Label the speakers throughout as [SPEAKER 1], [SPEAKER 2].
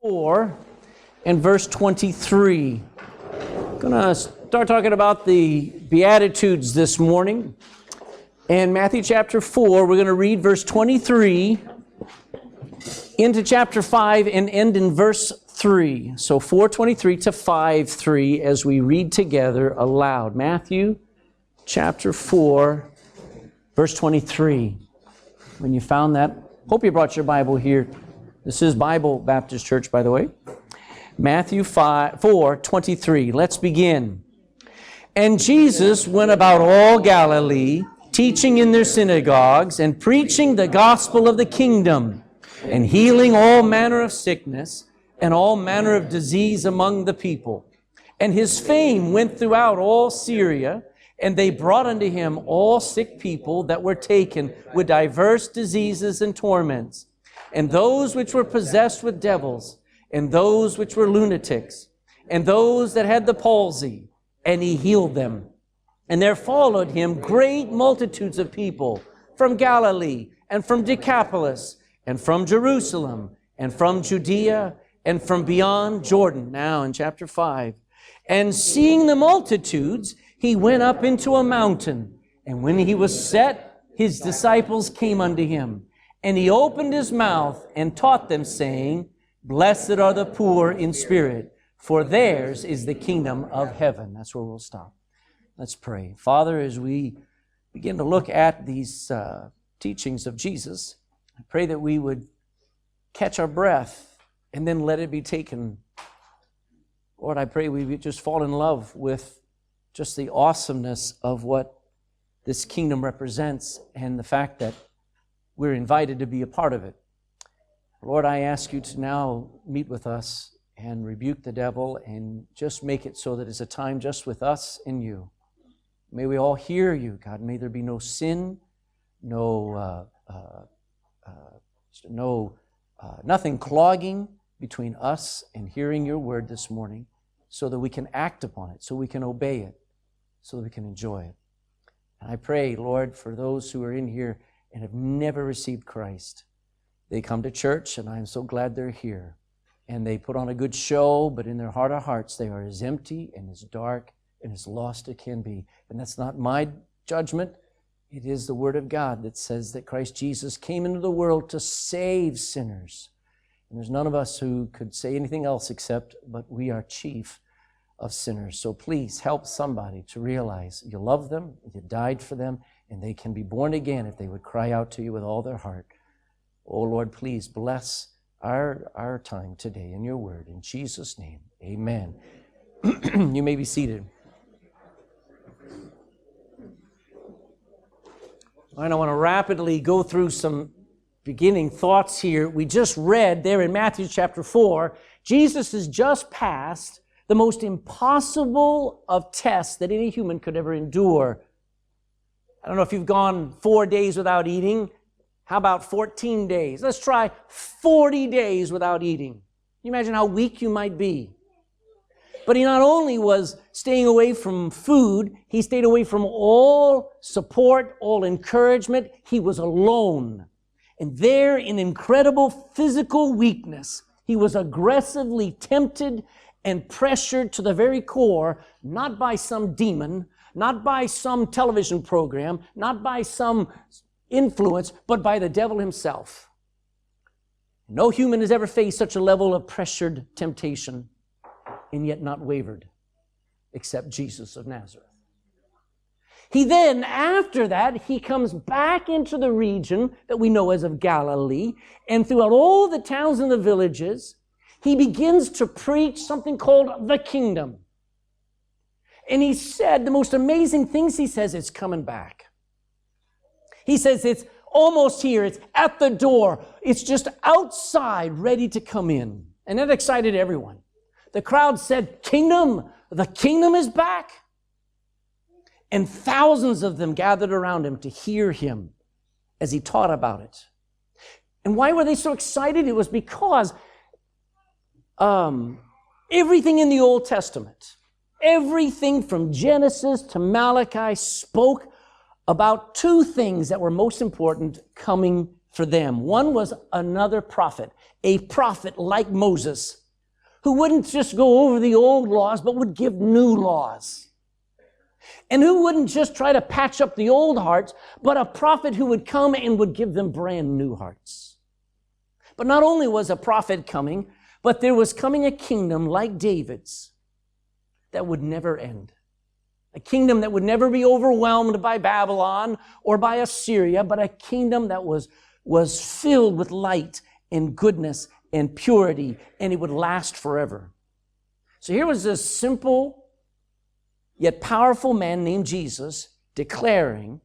[SPEAKER 1] 4 and verse 23. I'm going to start talking about the Beatitudes this morning. In Matthew chapter 4, we're going to read verse 23 into chapter 5 and end in verse 3. So 423 to 5 3 as we read together aloud. Matthew chapter 4, verse 23. When you found that, hope you brought your Bible here. This is Bible Baptist Church, by the way. Matthew 5, 4 23. Let's begin. And Jesus went about all Galilee, teaching in their synagogues and preaching the gospel of the kingdom, and healing all manner of sickness and all manner of disease among the people. And his fame went throughout all Syria, and they brought unto him all sick people that were taken with diverse diseases and torments, and those which were possessed with devils, and those which were lunatics, and those that had the palsy, and he healed them. And there followed him great multitudes of people from Galilee, and from Decapolis, and from Jerusalem, and from Judea, and from beyond Jordan. Now in chapter 5. And seeing the multitudes, he went up into a mountain. And when he was set, his disciples came unto him. And he opened his mouth and taught them, saying, Blessed are the poor in spirit, for theirs is the kingdom of heaven. That's where we'll stop. Let's pray. Father, as we begin to look at these uh, teachings of Jesus, I pray that we would catch our breath and then let it be taken. Lord, I pray we just fall in love with just the awesomeness of what this kingdom represents and the fact that we're invited to be a part of it. Lord, I ask you to now meet with us and rebuke the devil and just make it so that it's a time just with us and you. May we all hear you, God. May there be no sin, no, uh, uh, uh, no, uh, nothing clogging between us and hearing your word this morning so that we can act upon it, so we can obey it, so that we can enjoy it. And I pray, Lord, for those who are in here and have never received Christ. They come to church, and I'm so glad they're here. And they put on a good show, but in their heart of hearts, they are as empty and as dark and as lost as can be. And that's not my judgment. It is the Word of God that says that Christ Jesus came into the world to save sinners and there's none of us who could say anything else except, but we are chief of sinners. So please help somebody to realize you love them, you died for them, and they can be born again if they would cry out to you with all their heart. Oh Lord, please bless our, our time today in your word. In Jesus' name, amen. you may be seated. All right, I want to rapidly go through some beginning thoughts here. We just read there in Matthew chapter 4, Jesus has just passed the most impossible of tests that any human could ever endure. I don't know if you've gone four days without eating. How about 14 days? Let's try 40 days without eating. Can you imagine how weak you might be? But he not only was staying away from food, he stayed away from all support, all encouragement. He was alone. And there, in incredible physical weakness, he was aggressively tempted and pressured to the very core, not by some demon, not by some television program, not by some influence, but by the devil himself. No human has ever faced such a level of pressured temptation and yet not wavered, except Jesus of Nazareth. He then, after that, he comes back into the region that we know as of Galilee, and throughout all the towns and the villages, he begins to preach something called the kingdom. And he said, the most amazing things he says, it's coming back. He says it's almost here, it's at the door, it's just outside, ready to come in. And that excited everyone. The crowd said, Kingdom, the kingdom is back. And thousands of them gathered around him to hear him as he taught about it. And why were they so excited? It was because um, everything in the Old Testament, everything from Genesis to Malachi spoke about two things that were most important coming for them. One was another prophet, a prophet like Moses, who wouldn't just go over the old laws, but would give new laws. And who wouldn't just try to patch up the old hearts, but a prophet who would come and would give them brand new hearts. But not only was a prophet coming, but there was coming a kingdom like David's that would never end. A kingdom that would never be overwhelmed by Babylon or by Assyria, but a kingdom that was, was filled with light and goodness and purity, and it would last forever. So here was this simple yet powerful man named Jesus declaring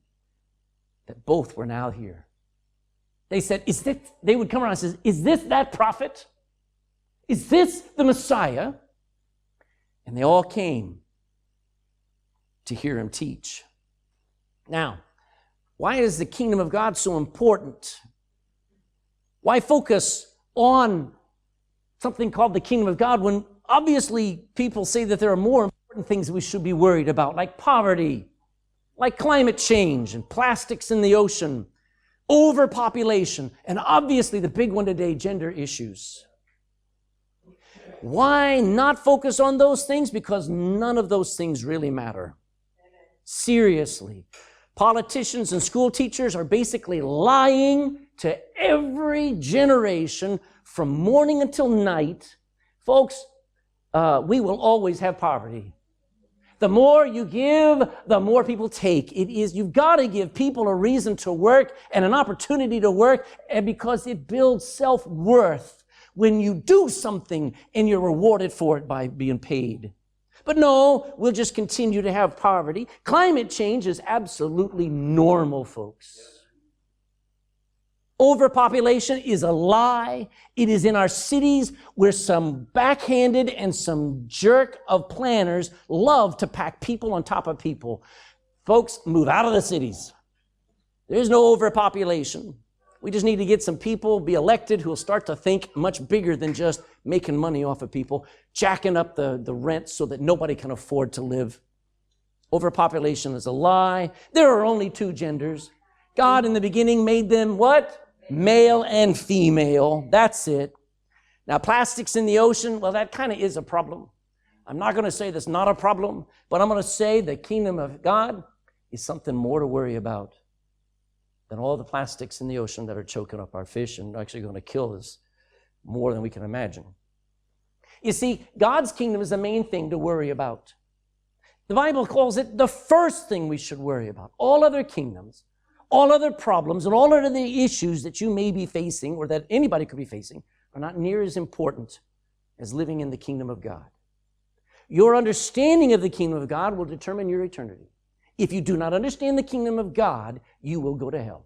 [SPEAKER 1] that both were now here. They said, Is this, they would come around and say, Is this that prophet? Is this the Messiah? And they all came to hear him teach. Now, why is the kingdom of God so important? Why focus on something called the kingdom of God when obviously people say that there are more important things we should be worried about, like poverty, like climate change and plastics in the ocean, overpopulation, and obviously the big one today, gender issues. Why not focus on those things? Because none of those things really matter. Seriously. Politicians and school teachers are basically lying to every generation from morning until night. Folks, uh, we will always have poverty. The more you give, the more people take. It is, you've got to give people a reason to work and an opportunity to work and because it builds self-worth when you do something and you're rewarded for it by being paid. But no, we'll just continue to have poverty. Climate change is absolutely normal, folks. Overpopulation is a lie. It is in our cities where some backhanded and some jerk of planners love to pack people on top of people. Folks, move out of the cities. There's no overpopulation. We just need to get some people, be elected, who will start to think much bigger than just making money off of people, jacking up the, the rent so that nobody can afford to live. Overpopulation is a lie. There are only two genders. God in the beginning made them what? Male and female. That's it. Now, plastics in the ocean, well, that kind of is a problem. I'm not going to say that's not a problem, but I'm going to say the kingdom of God is something more to worry about than all the plastics in the ocean that are choking up our fish and actually going to kill us more than we can imagine. You see, God's kingdom is the main thing to worry about. The Bible calls it the first thing we should worry about. All other kingdoms, all other problems, and all other issues that you may be facing or that anybody could be facing are not near as important as living in the kingdom of God. Your understanding of the kingdom of God will determine your eternity. If you do not understand the kingdom of God, you will go to hell.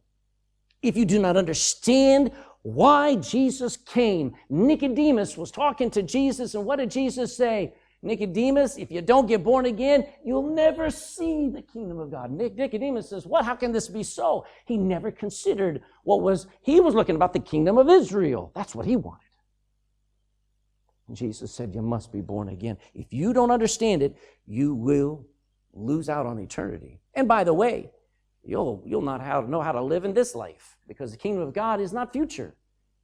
[SPEAKER 1] If you do not understand why Jesus came, Nicodemus was talking to Jesus, and what did Jesus say? Nicodemus, if you don't get born again, you'll never see the kingdom of God. Nicodemus says, What? How can this be so? He never considered what was, he was looking about the kingdom of Israel. That's what he wanted. And Jesus said, You must be born again. If you don't understand it, you will lose out on eternity. And by the way, you'll, you'll not how, know how to live in this life because the kingdom of God is not future,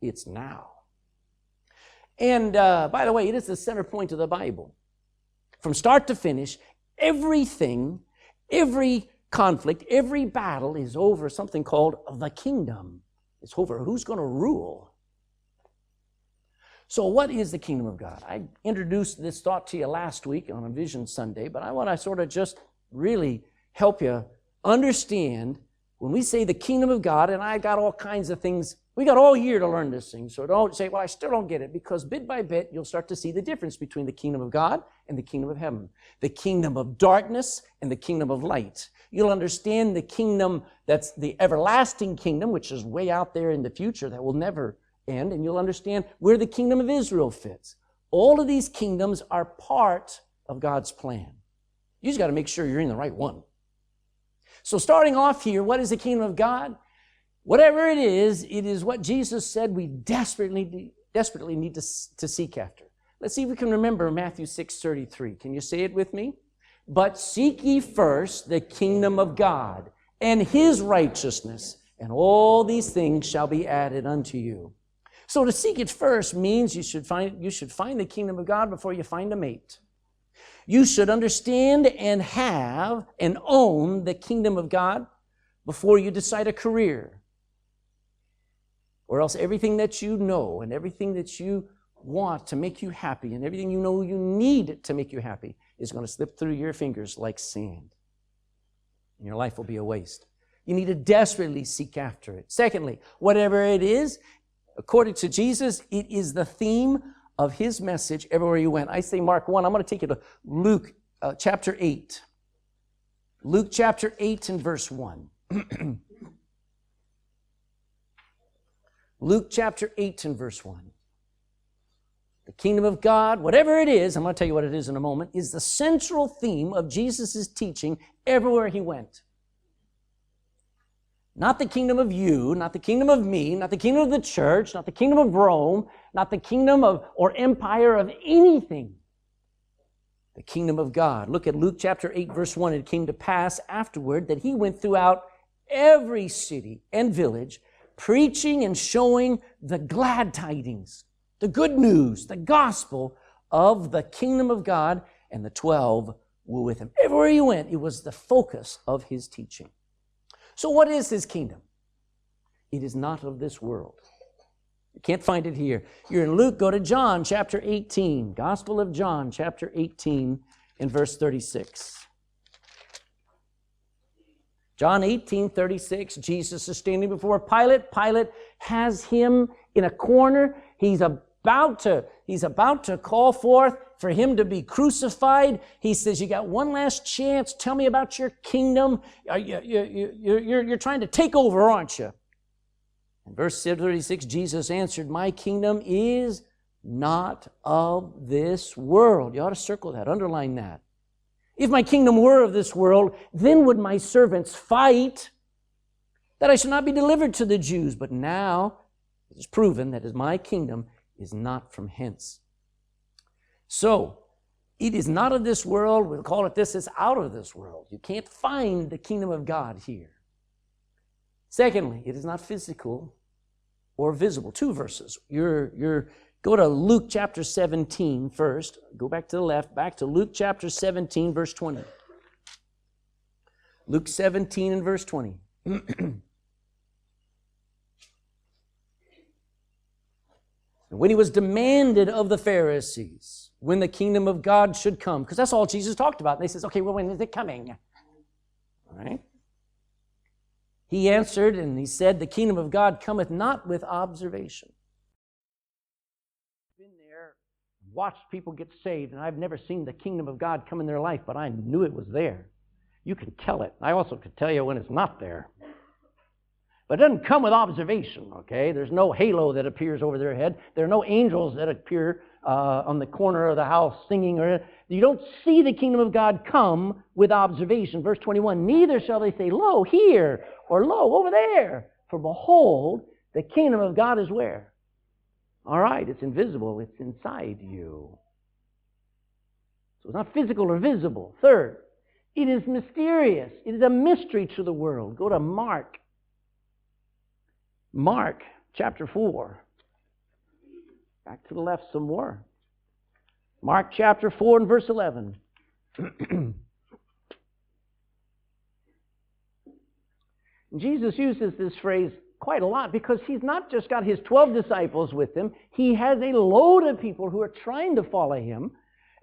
[SPEAKER 1] it's now. And uh, by the way, it is the center point of the Bible. From start to finish, everything, every conflict, every battle is over something called the kingdom. It's over who's going to rule. So, what is the kingdom of God? I introduced this thought to you last week on a Vision Sunday, but I want to sort of just really help you understand when we say the kingdom of God, and I got all kinds of things, we got all year to learn this thing. So don't say, well, I still don't get it, because bit by bit, you'll start to see the difference between the kingdom of God and the kingdom of heaven, the kingdom of darkness and the kingdom of light. You'll understand the kingdom that's the everlasting kingdom, which is way out there in the future that will never end, and you'll understand where the kingdom of Israel fits. All of these kingdoms are part of God's plan. You just got to make sure you're in the right one. So, starting off here, what is the kingdom of God? Whatever it is, it is what Jesus said we desperately, desperately need to, to seek after. Let's see if we can remember Matthew 6 33. Can you say it with me? But seek ye first the kingdom of God and his righteousness, and all these things shall be added unto you. So to seek it first means you should find, you should find the kingdom of God before you find a mate. You should understand and have and own the kingdom of God before you decide a career. Or else everything that you know and everything that you want to make you happy and everything you know you need to make you happy is going to slip through your fingers like sand. And your life will be a waste. You need to desperately seek after it. Secondly, whatever it is, according to Jesus, it is the theme of his message everywhere you went. I say Mark 1. I'm going to take you to Luke uh, chapter 8. Luke chapter 8 and verse 1. Luke chapter 8 and verse 1. The kingdom of God, whatever it is, I'm going to tell you what it is in a moment, is the central theme of Jesus' teaching everywhere he went. Not the kingdom of you, not the kingdom of me, not the kingdom of the church, not the kingdom of Rome, not the kingdom of or empire of anything. The kingdom of God. Look at Luke chapter 8, verse 1. It came to pass afterward that he went throughout every city and village, preaching and showing the glad tidings the good news, the gospel of the kingdom of God, and the 12 were with him. Everywhere he went, it was the focus of his teaching. So, what is his kingdom? It is not of this world. You can't find it here. You're in Luke, go to John chapter 18, Gospel of John chapter 18, and verse 36. John 18, 36, Jesus is standing before Pilate. Pilate has him in a corner. He's about to, he's about to call forth for him to be crucified. He says, You got one last chance. Tell me about your kingdom. You, you, you, you're, you're trying to take over, aren't you? In verse 36, Jesus answered, My kingdom is not of this world. You ought to circle that, underline that. If my kingdom were of this world, then would my servants fight that I should not be delivered to the Jews. But now it is proven that my kingdom is not from hence. So, it is not of this world. We'll call it this, it's out of this world. You can't find the kingdom of God here. Secondly, it is not physical or visible. Two verses. You're, you're, go to Luke chapter 17 first. Go back to the left, back to Luke chapter 17, verse 20. Luke 17 and verse 20. when he was demanded of the Pharisees when the kingdom of God should come, because that's all Jesus talked about. And they says, okay, well, when is it coming? All right. He answered and he said, The kingdom of God cometh not with observation. Been there, watched people get saved, and I've never seen the kingdom of God come in their life, but I knew it was there. You can tell it. I also could tell you when it's not there. But it doesn't come with observation, okay? There's no halo that appears over their head. There are no angels that appear uh, on the corner of the house singing. Or You don't see the kingdom of God come with observation. Verse 21 Neither shall they say, Lo, here, or Lo, over there. For behold, the kingdom of God is where? All right, it's invisible, it's inside you. So it's not physical or visible. Third, it is mysterious. It is a mystery to the world. Go to Mark Mark chapter 4. Back to the left some more. Mark chapter 4 and verse 11. Jesus uses this phrase quite a lot because he's not just got his 12 disciples with him, he has a load of people who are trying to follow him.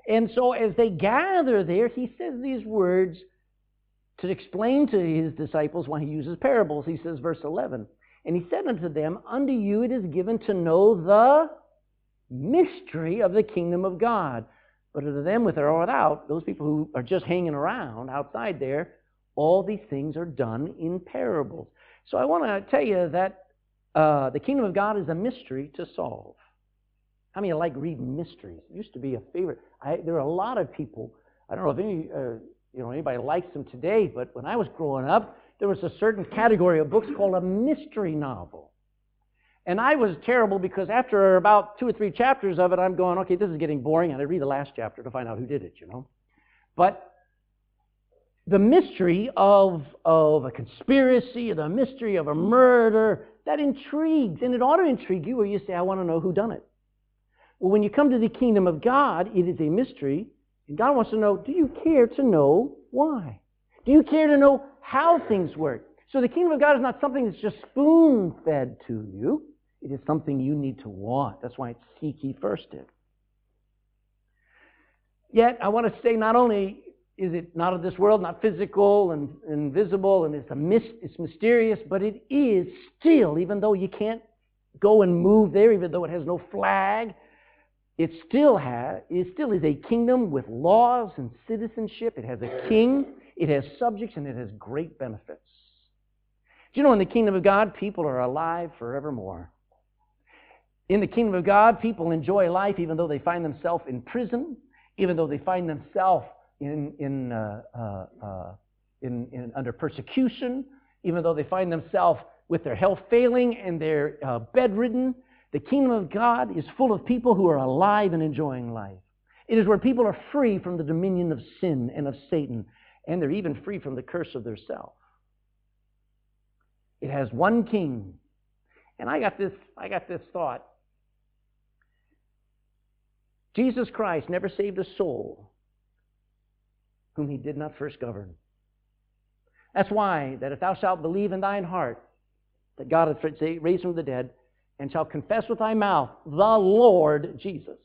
[SPEAKER 1] And so as they gather there, he says these words to explain to his disciples why he uses parables. He says, verse 11, and he said unto them, Unto you it is given to know the mystery of the kingdom of God. But to them with or without, those people who are just hanging around outside there, all these things are done in parables. So I want to tell you that uh, the kingdom of God is a mystery to solve. How many like reading mysteries? It used to be a favorite. I, there are a lot of people. I don't know if any, uh, you know, anybody likes them today, but when I was growing up, there was a certain category of books called a mystery novel. And I was terrible because after about two or three chapters of it, I'm going, okay, this is getting boring, and I read the last chapter to find out who did it, you know. But the mystery of, of a conspiracy the mystery of a murder, that intrigues. And it ought to intrigue you where you say, I want to know who done it. Well, when you come to the kingdom of God, it is a mystery. And God wants to know, do you care to know why? Do you care to know how things work? So the kingdom of God is not something that's just spoon fed to you. It is something you need to want. That's why it's seek ye first it. Yet, I want to say not only is it not of this world, not physical and invisible, and it's, a mist, it's mysterious, but it is still, even though you can't go and move there, even though it has no flag, it still has, it still is a kingdom with laws and citizenship. It has a king, it has subjects, and it has great benefits. Do you know in the kingdom of God, people are alive forevermore? In the kingdom of God, people enjoy life even though they find themselves in prison, even though they find themselves in, in, uh, uh, uh, in, in, under persecution, even though they find themselves with their health failing and they're uh, bedridden. The kingdom of God is full of people who are alive and enjoying life. It is where people are free from the dominion of sin and of Satan, and they're even free from the curse of their self. It has one king. And I got this, I got this thought. Jesus Christ never saved a soul whom he did not first govern. That's why that if thou shalt believe in thine heart that God hath raised from the dead, and shalt confess with thy mouth the Lord Jesus.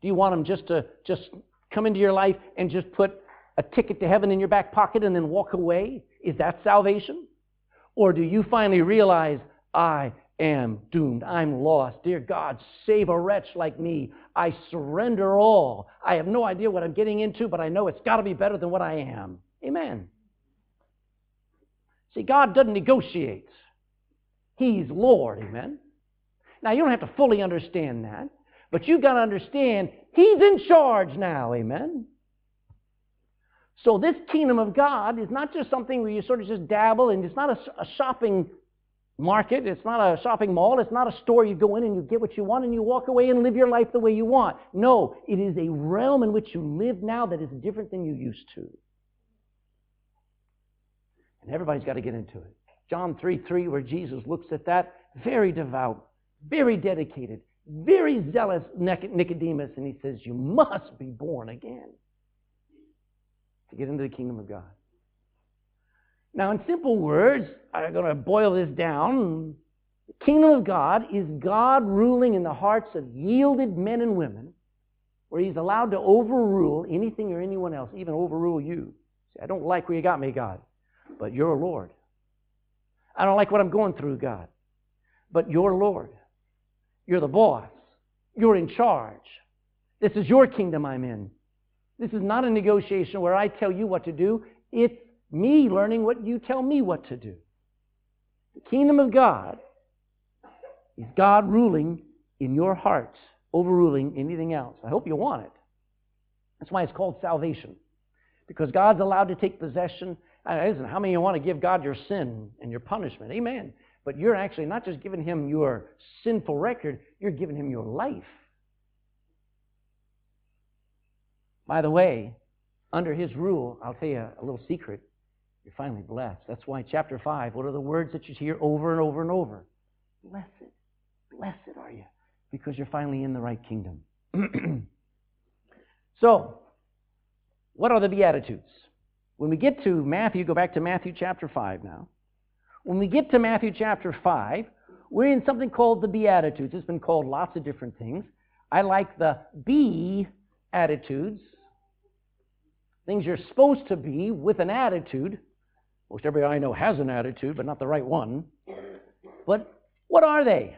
[SPEAKER 1] Do you want him just to just come into your life and just put a ticket to heaven in your back pocket and then walk away? Is that salvation? Or do you finally realize, I am doomed. I'm lost. Dear God, save a wretch like me. I surrender all. I have no idea what I'm getting into, but I know it's got to be better than what I am. Amen. See, God doesn't negotiate. He's Lord. Amen. Now, you don't have to fully understand that, but you've got to understand He's in charge now. Amen. So, this kingdom of God is not just something where you sort of just dabble, and it's not a, a shopping market. It's not a shopping mall. It's not a store you go in and you get what you want and you walk away and live your life the way you want. No, it is a realm in which you live now that is different than you used to. And everybody's got to get into it. John 3 3, where Jesus looks at that, very devout, very dedicated, very zealous Nicodemus, and he says, You must be born again to get into the kingdom of God. Now, in simple words, I'm going to boil this down. The kingdom of God is God ruling in the hearts of yielded men and women, where He's allowed to overrule anything or anyone else, even overrule you. See, I don't like where you got me, God, but you're Lord. I don't like what I'm going through, God, but you're Lord. You're the boss. You're in charge. This is your kingdom I'm in. This is not a negotiation where I tell you what to do. It's me learning what you tell me what to do. The kingdom of God is God ruling in your hearts, overruling anything else. I hope you want it. That's why it's called salvation. Because God's allowed to take possession. Uh, listen, how many want to give God your sin and your punishment? Amen. But you're actually not just giving him your sinful record, you're giving him your life. By the way, under his rule, I'll tell you a little secret you're finally blessed. That's why chapter 5, what are the words that you hear over and over and over? Blessed. Blessed are you because you're finally in the right kingdom. so, what are the Beatitudes? When we get to Matthew, go back to Matthew chapter 5 now. When we get to Matthew chapter 5, we're in something called the Beatitudes. It's been called lots of different things. I like the be attitudes, things you're supposed to be with an attitude. Most everybody I know has an attitude, but not the right one. But what are they?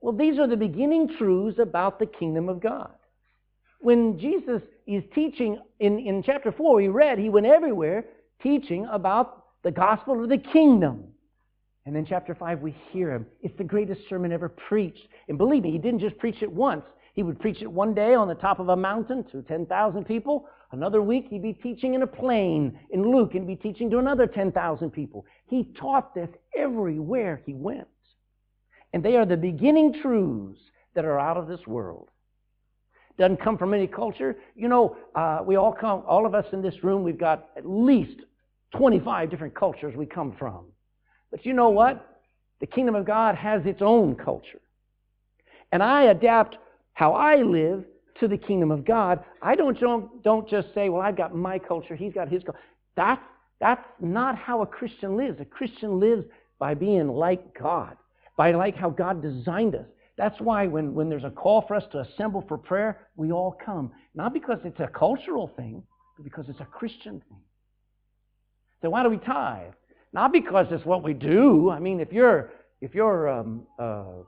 [SPEAKER 1] Well, these are the beginning truths about the kingdom of God. When Jesus is teaching in, in chapter 4, we read, he went everywhere teaching about the gospel of the kingdom. And then chapter 5, we hear him. It's the greatest sermon ever preached. And believe me, he didn't just preach it once. He would preach it one day on the top of a mountain to 10,000 people. Another week, he'd be teaching in a plain in Luke and be teaching to another 10,000 people. He taught this everywhere he went. And they are the beginning truths that are out of this world. doesn't come from any culture. You know, uh, we all come, all of us in this room, we've got at least 25 different cultures we come from. But you know what? The kingdom of God has its own culture. And I adapt how I live to the kingdom of God. I don't, don't, don't just say, well, I've got my culture, he's got his culture. That's, that's not how a Christian lives. A Christian lives by being like God, by like how God designed us. That's why when, when there's a call for us to assemble for prayer, we all come. Not because it's a cultural thing, but because it's a Christian thing. So why do we tithe? Not because it's what we do. I mean, if your if your um, uh,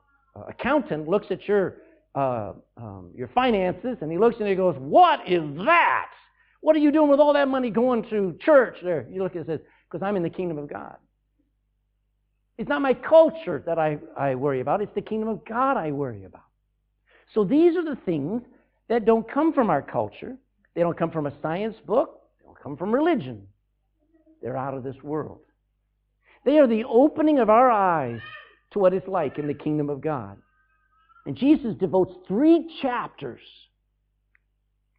[SPEAKER 1] accountant looks at your uh, um, your finances and he looks and he goes, "What is that? What are you doing with all that money going to church?" There, you look and says, "Because I'm in the kingdom of God." It's not my culture that I, I worry about, it's the kingdom of God I worry about. So these are the things that don't come from our culture. They don't come from a science book, they don't come from religion. They're out of this world. They are the opening of our eyes to what it's like in the kingdom of God. And Jesus devotes three chapters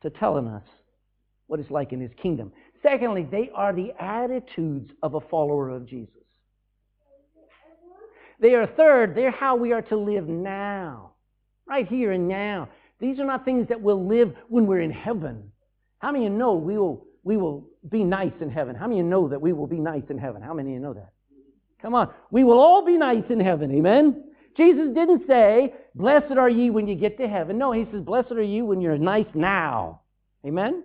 [SPEAKER 1] to telling us what it's like in his kingdom. Secondly, they are the attitudes of a follower of Jesus. They are third, they're how we are to live now, right here and now. These are not things that we'll live when we're in heaven. How many of you know we will, we will be nice in heaven? How many of you know that we will be nice in heaven? How many of you know that? Come on. We will all be nice in heaven. Amen? Jesus didn't say, Blessed are ye when you get to heaven. No, he says, Blessed are you when you're nice now. Amen?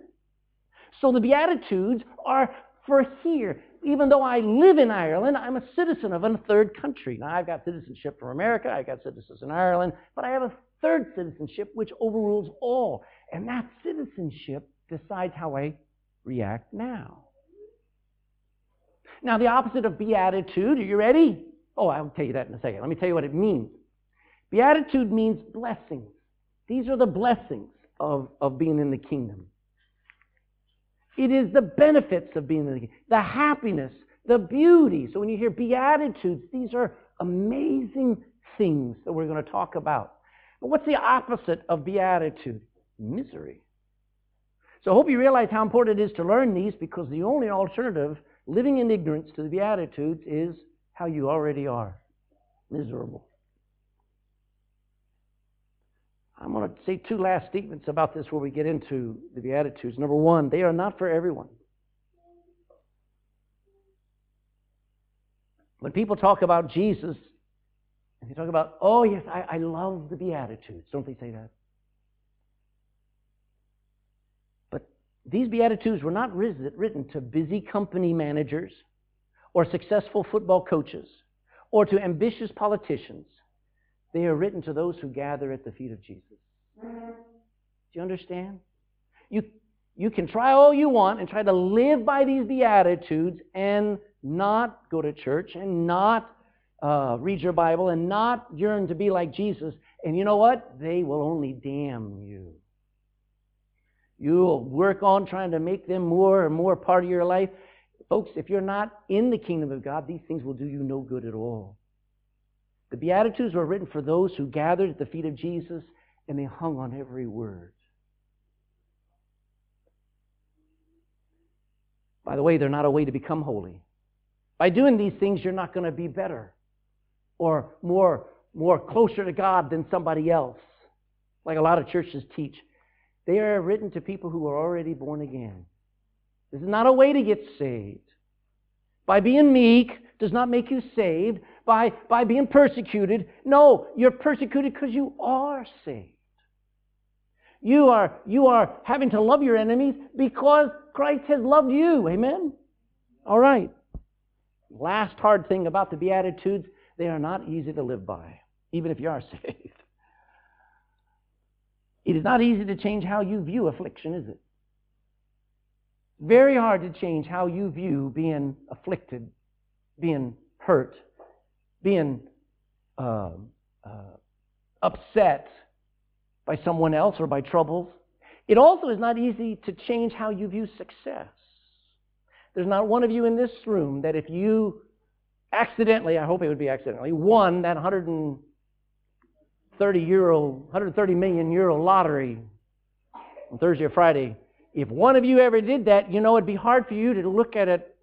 [SPEAKER 1] So the Beatitudes are for here even though I live in Ireland, I'm a citizen of a third country. Now, I've got citizenship from America, I've got citizenship in Ireland, but I have a third citizenship which overrules all. And that citizenship decides how I react now. Now, the opposite of beatitude, are you ready? Oh, I'll tell you that in a second. Let me tell you what it means. Beatitude means blessings. These are the blessings of, of being in the kingdom. It is the benefits of being in the kingdom, the happiness, the beauty. So when you hear Beatitudes, these are amazing things that we're going to talk about. But what's the opposite of Beatitude? Misery. So I hope you realize how important it is to learn these because the only alternative, living in ignorance to the Beatitudes, is how you already are miserable. I'm going to say two last statements about this before we get into the Beatitudes. Number one, they are not for everyone. When people talk about Jesus, and they talk about, oh, yes, I, I love the Beatitudes, don't they say that? But these Beatitudes were not written to busy company managers or successful football coaches or to ambitious politicians. They are written to those who gather at the feet of Jesus. Do you understand? You, you can try all you want and try to live by these Beatitudes and not go to church and not uh, read your Bible and not yearn to be like Jesus. And you know what? They will only damn you. You'll work on trying to make them more and more part of your life. Folks, if you're not in the kingdom of God, these things will do you no good at all. The Beatitudes were written for those who gathered at the feet of Jesus and they hung on every word. By the way, they're not a way to become holy. By doing these things, you're not going to be better or more, more closer to God than somebody else, like a lot of churches teach. They are written to people who are already born again. This is not a way to get saved. By being meek does not make you saved by, by being persecuted. No, you're persecuted because you are saved. You are, you are having to love your enemies because Christ has loved you. Amen? All right. Last hard thing about the Beatitudes, they are not easy to live by, even if you are saved. It is not easy to change how you view affliction, is it? Very hard to change how you view being afflicted, being hurt, being uh, uh, upset by someone else or by troubles. It also is not easy to change how you view success. There's not one of you in this room that if you accidentally, I hope it would be accidentally, won that 130 euro, 130 million euro lottery,
[SPEAKER 2] on Thursday or Friday, if one of you ever did that, you know it'd be hard for you to look at it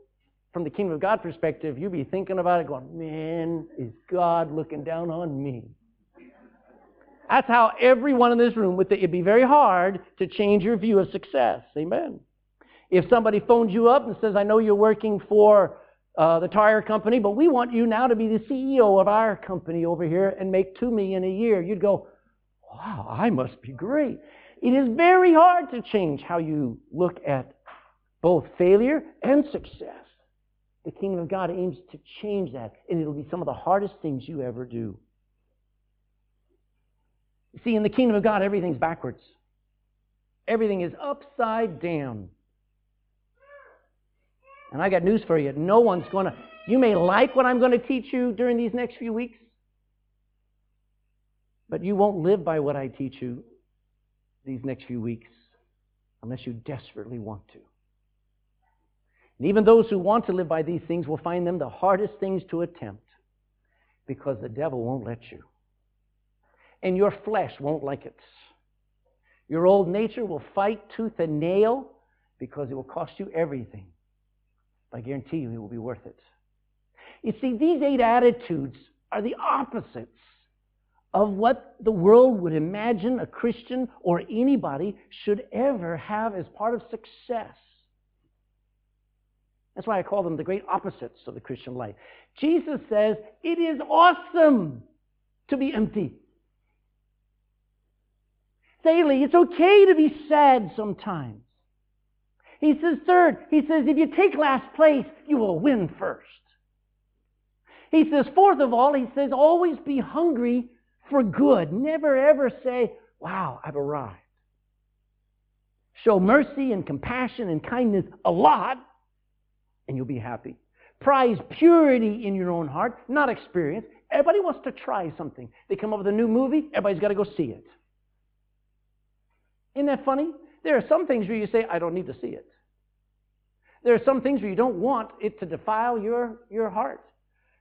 [SPEAKER 2] from the kingdom of God perspective. You'd be thinking about it going, man, is God looking down on me? That's how everyone in this room would think. It'd be very hard to change your view of success. Amen. If somebody phones you up and says, I know you're working for uh, the tire company, but we want you now to be the CEO of our company over here and make two million a year, you'd go, wow, I must be great. It is very hard to change how you look at both failure and success. The kingdom of God aims to change that, and it'll be some of the hardest things you ever do. You see, in the kingdom of God, everything's backwards. Everything is upside down. And I got news for you. No one's going to, you may like what I'm going to teach you during these next few weeks, but you won't live by what I teach you these next few weeks unless you desperately want to. And even those who want to live by these things will find them the hardest things to attempt because the devil won't let you. And your flesh won't like it. Your old nature will fight tooth and nail because it will cost you everything. I guarantee you it will be worth it. You see, these eight attitudes are the opposites of what the world would imagine a Christian or anybody should ever have as part of success. That's why I call them the great opposites of the Christian life. Jesus says it is awesome to be empty. Daily, it's okay to be sad sometimes. He says, third, he says, if you take last place, you will win first. He says, fourth of all, he says, always be hungry for good. Never ever say, wow, I've arrived. Show mercy and compassion and kindness a lot, and you'll be happy. Prize purity in your own heart, not experience. Everybody wants to try something. They come up with a new movie, everybody's got to go see it. Isn't that funny? There are some things where you say, I don't need to see it. There are some things where you don't want it to defile your, your heart.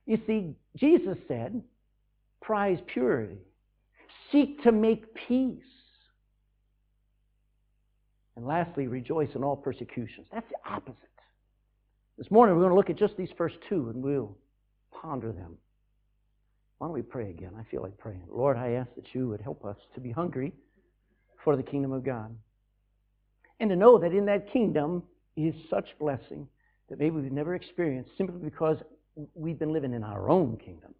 [SPEAKER 2] You see, Jesus said, prize purity, seek to make peace. And lastly, rejoice in all persecutions. That's the opposite. This morning we're going to look at just these first two and we'll ponder them. Why don't we pray again? I feel like praying. Lord, I ask that you would help us to be hungry for the kingdom of God. And to know that in that kingdom is such blessing that maybe we've never experienced simply because we've been living in our own kingdom.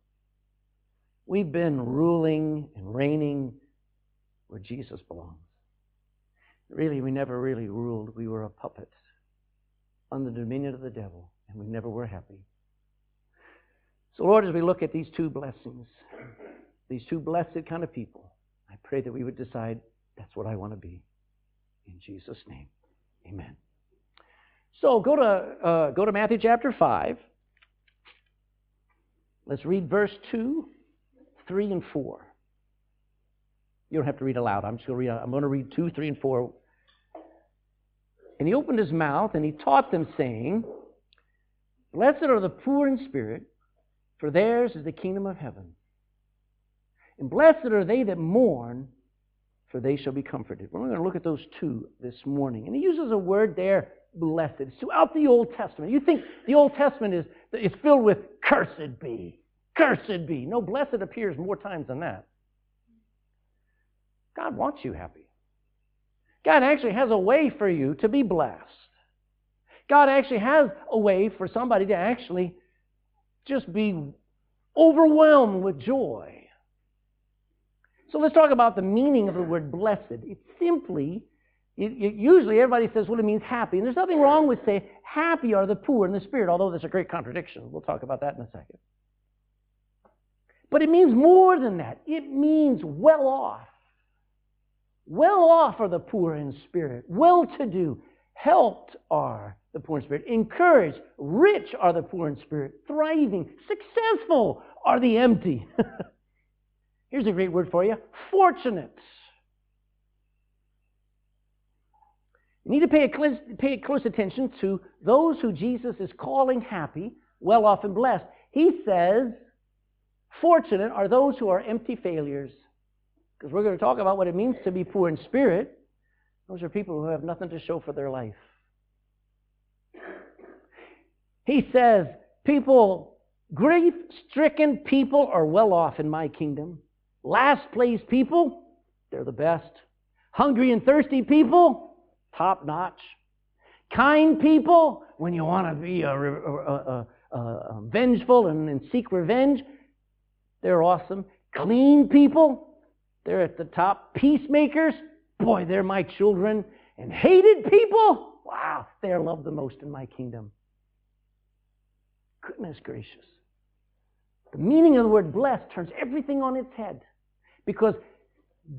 [SPEAKER 2] We've been ruling and reigning where Jesus belongs. Really, we never really ruled. We were a puppet under the dominion of the devil, and we never were happy. So, Lord, as we look at these two blessings, these two blessed kind of people, I pray that we would decide that's what I want to be. In Jesus' name, amen. So go to, uh, go to Matthew chapter 5. Let's read verse 2, 3, and 4. You don't have to read aloud. I'm just going to read. I'm going to read 2, 3, and 4. And he opened his mouth and he taught them, saying, Blessed are the poor in spirit, for theirs is the kingdom of heaven. And blessed are they that mourn, for they shall be comforted. We're going to look at those two this morning. And he uses a word there, blessed. It's throughout the Old Testament. You think the Old Testament is, is filled with cursed be, cursed be. No, blessed appears more times than that. God wants you happy. God actually has a way for you to be blessed. God actually has a way for somebody to actually just be overwhelmed with joy. So let's talk about the meaning of the word blessed. It's simply, it, it, usually everybody says, well, it means happy. And there's nothing wrong with saying, happy are the poor in the spirit, although there's a great contradiction. We'll talk about that in a second. But it means more than that. It means well off. Well off are the poor in spirit. Well to do. Helped are the poor in spirit. Encouraged. Rich are the poor in spirit. Thriving. Successful are the empty. Here's a great word for you fortunate. You need to pay, close, pay close attention to those who Jesus is calling happy, well off, and blessed. He says, Fortunate are those who are empty failures. Because we're going to talk about what it means to be poor in spirit. Those are people who have nothing to show for their life. He says, people, grief stricken people are well off in my kingdom. Last place people, they're the best. Hungry and thirsty people, top notch. Kind people, when you want to be a, a, a, vengeful and, and seek revenge, they're awesome. Clean people, they're at the top. Peacemakers, boy, they're my children. And hated people, wow, they're loved the most in my kingdom. Goodness gracious. The meaning of the word blessed turns everything on its head because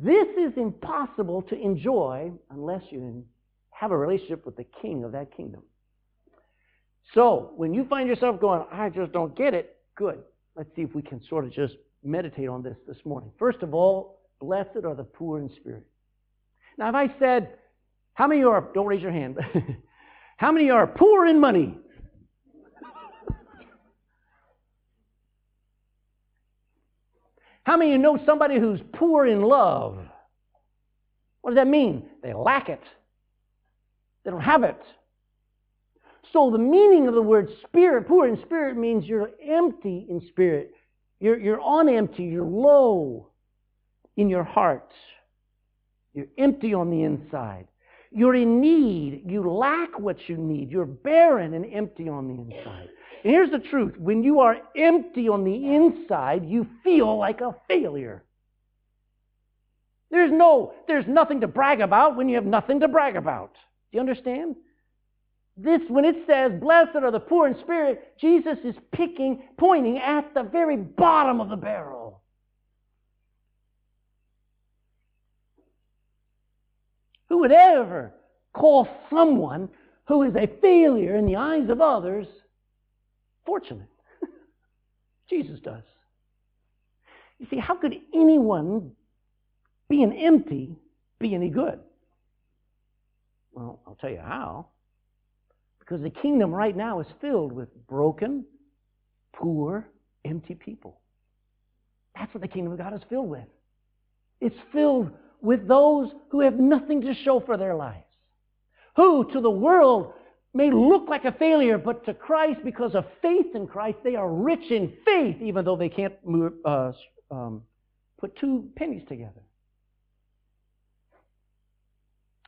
[SPEAKER 2] this is impossible to enjoy unless you have a relationship with the king of that kingdom. So, when you find yourself going, I just don't get it, good. Let's see if we can sort of just meditate on this this morning. First of all, blessed are the poor in spirit. Now, if I said, how many are, don't raise your hand, how many are poor in money? How many of you know somebody who's poor in love? What does that mean? They lack it. They don't have it. So the meaning of the word spirit, poor in spirit, means you're empty in spirit. You're, you're on empty. You're low in your heart. You're empty on the inside. You're in need. You lack what you need. You're barren and empty on the inside. And here's the truth when you are empty on the inside, you feel like a failure. There's no, there's nothing to brag about when you have nothing to brag about. Do you understand? This, when it says, blessed are the poor in spirit, Jesus is picking, pointing at the very bottom of the barrel. Who would ever call someone who is a failure in the eyes of others fortunate. Jesus does. You see, how could anyone being empty be any good? Well, I'll tell you how. Because the kingdom right now is filled with broken, poor, empty people. That's what the kingdom of God is filled with. It's filled with those who have nothing to show for their lives, who to the world may look like a failure, but to Christ, because of faith in Christ, they are rich in faith, even though they can't move, uh, um, put two pennies together.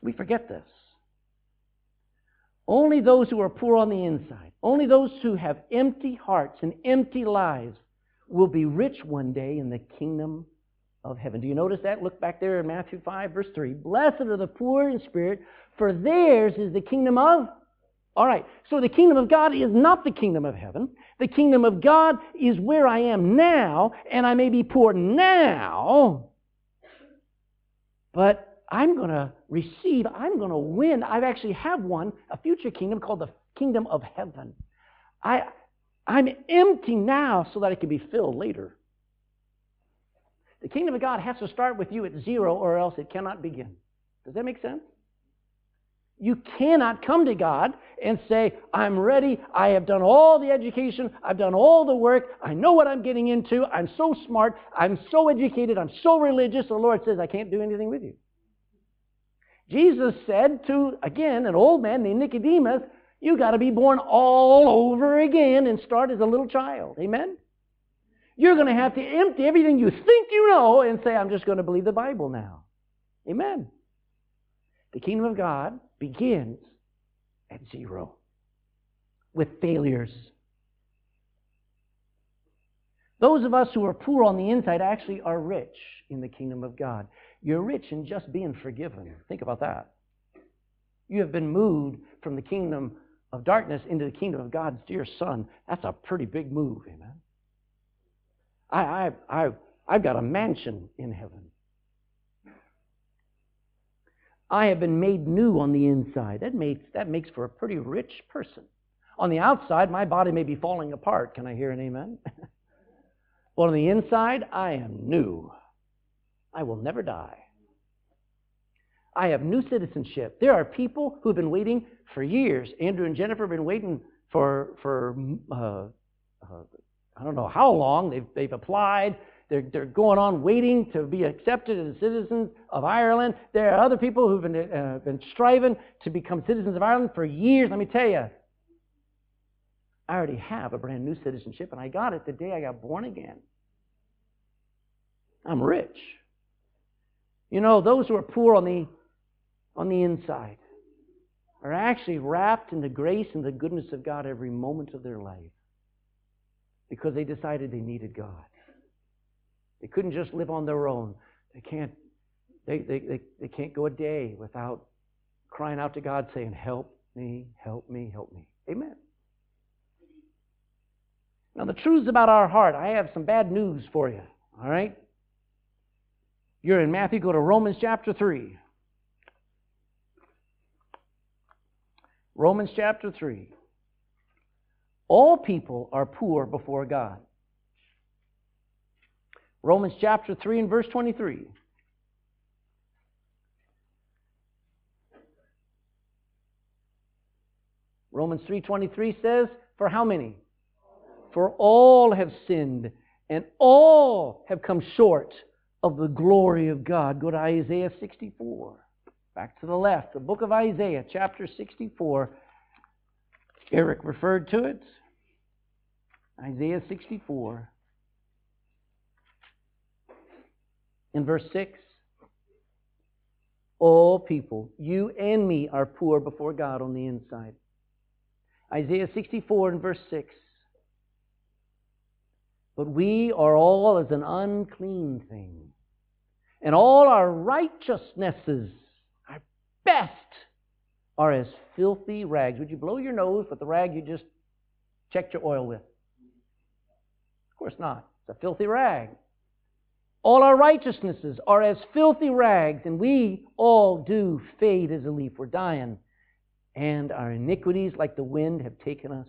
[SPEAKER 2] We forget this. Only those who are poor on the inside, only those who have empty hearts and empty lives will be rich one day in the kingdom of heaven. Do you notice that? Look back there in Matthew 5, verse 3. Blessed are the poor in spirit, for theirs is the kingdom of all right, so the kingdom of God is not the kingdom of heaven. The kingdom of God is where I am now, and I may be poor now, but I'm going to receive, I'm going to win. I actually have one, a future kingdom called the kingdom of heaven. I, I'm empty now so that it can be filled later. The kingdom of God has to start with you at zero, or else it cannot begin. Does that make sense? You cannot come to God and say, I'm ready. I have done all the education. I've done all the work. I know what I'm getting into. I'm so smart. I'm so educated. I'm so religious. The Lord says, I can't do anything with you. Jesus said to, again, an old man named Nicodemus, you got to be born all over again and start as a little child. Amen? You're going to have to empty everything you think you know and say, I'm just going to believe the Bible now. Amen. The kingdom of God begins at zero with failures. Those of us who are poor on the inside actually are rich in the kingdom of God. You're rich in just being forgiven. Think about that. You have been moved from the kingdom of darkness into the kingdom of God's dear Son. That's a pretty big move, amen. I, I, I, I've got a mansion in heaven. I have been made new on the inside. That makes, that makes for a pretty rich person. On the outside, my body may be falling apart. Can I hear an amen? but on the inside, I am new. I will never die. I have new citizenship. There are people who've been waiting for years. Andrew and Jennifer have been waiting for, for uh, uh, I don't know how long. They've, they've applied. They're, they're going on waiting to be accepted as citizens of Ireland. There are other people who've been, uh, been striving to become citizens of Ireland for years. Let me tell you, I already have a brand new citizenship, and I got it the day I got born again. I'm rich. You know, those who are poor on the, on the inside are actually wrapped in the grace and the goodness of God every moment of their life because they decided they needed God. They couldn't just live on their own. They can't, they, they, they, they can't go a day without crying out to God saying, Help me, help me, help me. Amen. Now, the truths about our heart, I have some bad news for you, all right? You're in Matthew, go to Romans chapter 3. Romans chapter 3. All people are poor before God. Romans chapter 3 and verse 23. Romans 3:23 says, "For how many? For all have sinned and all have come short of the glory of God." Go to Isaiah 64. Back to the left, the book of Isaiah, chapter 64. Eric referred to it. Isaiah 64. In verse 6, all people, you and me, are poor before God on the inside. Isaiah 64 and verse 6. But we are all as an unclean thing, and all our righteousnesses best are as filthy rags. Would you blow your nose with the rag you just checked your oil with? Of course not. It's a filthy rag. All our righteousnesses are as filthy rags, and we all do fade as a leaf. We're dying. And our iniquities, like the wind, have taken us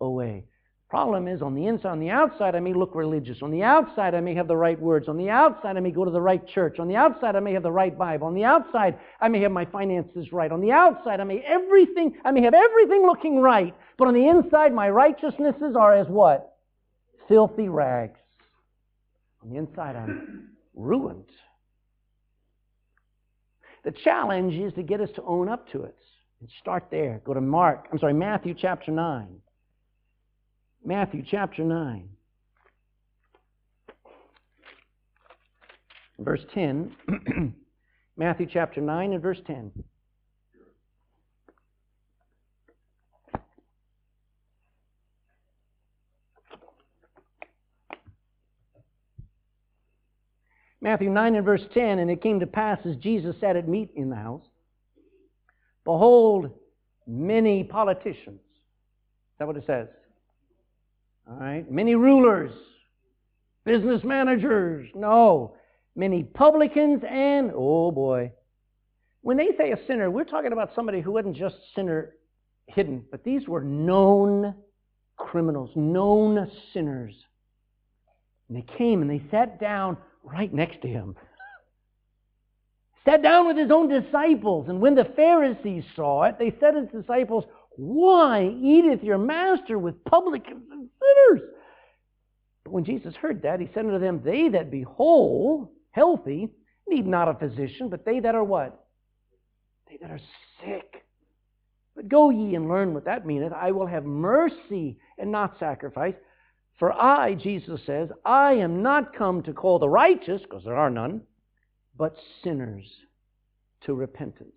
[SPEAKER 2] away. Problem is, on the inside, on the outside, I may look religious. On the outside, I may have the right words. On the outside, I may go to the right church. On the outside, I may have the right Bible. On the outside, I may have my finances right. On the outside, I may everything, I may have everything looking right. But on the inside, my righteousnesses are as what? Filthy rags. On the inside, I'm ruined. The challenge is to get us to own up to it. And start there. Go to Mark, I'm sorry, Matthew chapter 9. Matthew chapter 9. Verse 10. Matthew chapter 9 and verse 10. Matthew 9 and verse 10, and it came to pass as Jesus sat at meat in the house, behold, many politicians. Is that what it says? All right? Many rulers, business managers, no. Many publicans and, oh boy. When they say a sinner, we're talking about somebody who wasn't just sinner hidden, but these were known criminals, known sinners. And they came and they sat down right next to him. sat down with his own disciples. And when the Pharisees saw it, they said to his disciples, Why eateth your master with publicans and sinners. But when Jesus heard that, he said unto them, They that be whole, healthy, need not a physician, but they that are what? They that are sick. But go ye and learn what that meaneth. I will have mercy and not sacrifice. For I, Jesus says, I am not come to call the righteous, because there are none, but sinners to repentance.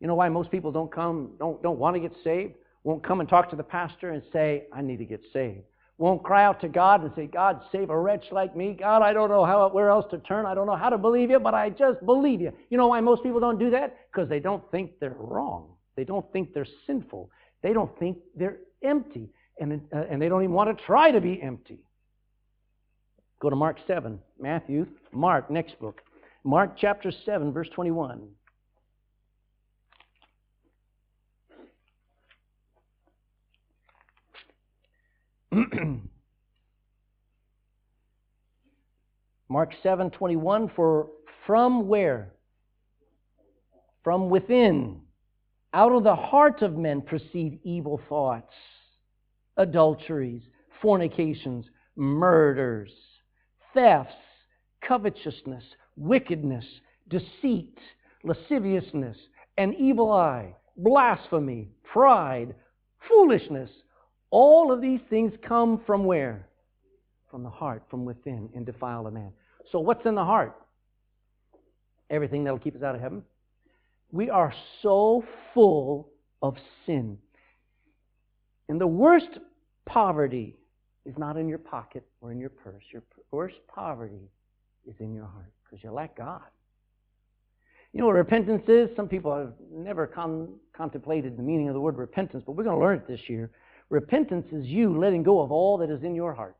[SPEAKER 2] You know why most people don't come, don't, don't want to get saved? won't come and talk to the pastor and say, I need to get saved. Won't cry out to God and say, God, save a wretch like me. God, I don't know how, where else to turn. I don't know how to believe you, but I just believe you. You know why most people don't do that? Because they don't think they're wrong. They don't think they're sinful. They don't think they're empty. And, uh, and they don't even want to try to be empty. Go to Mark 7. Matthew, Mark, next book. Mark chapter 7, verse 21. Mark 7:21 for from where? From within. Out of the heart of men proceed evil thoughts, adulteries, fornications, murders, thefts, covetousness, wickedness, deceit, lasciviousness, an evil eye, blasphemy, pride, foolishness. All of these things come from where? From the heart, from within, and defile a man. So, what's in the heart? Everything that'll keep us out of heaven. We are so full of sin. And the worst poverty is not in your pocket or in your purse. Your worst poverty is in your heart because you lack God. You know what repentance is? Some people have never con- contemplated the meaning of the word repentance, but we're going to learn it this year. Repentance is you letting go of all that is in your heart.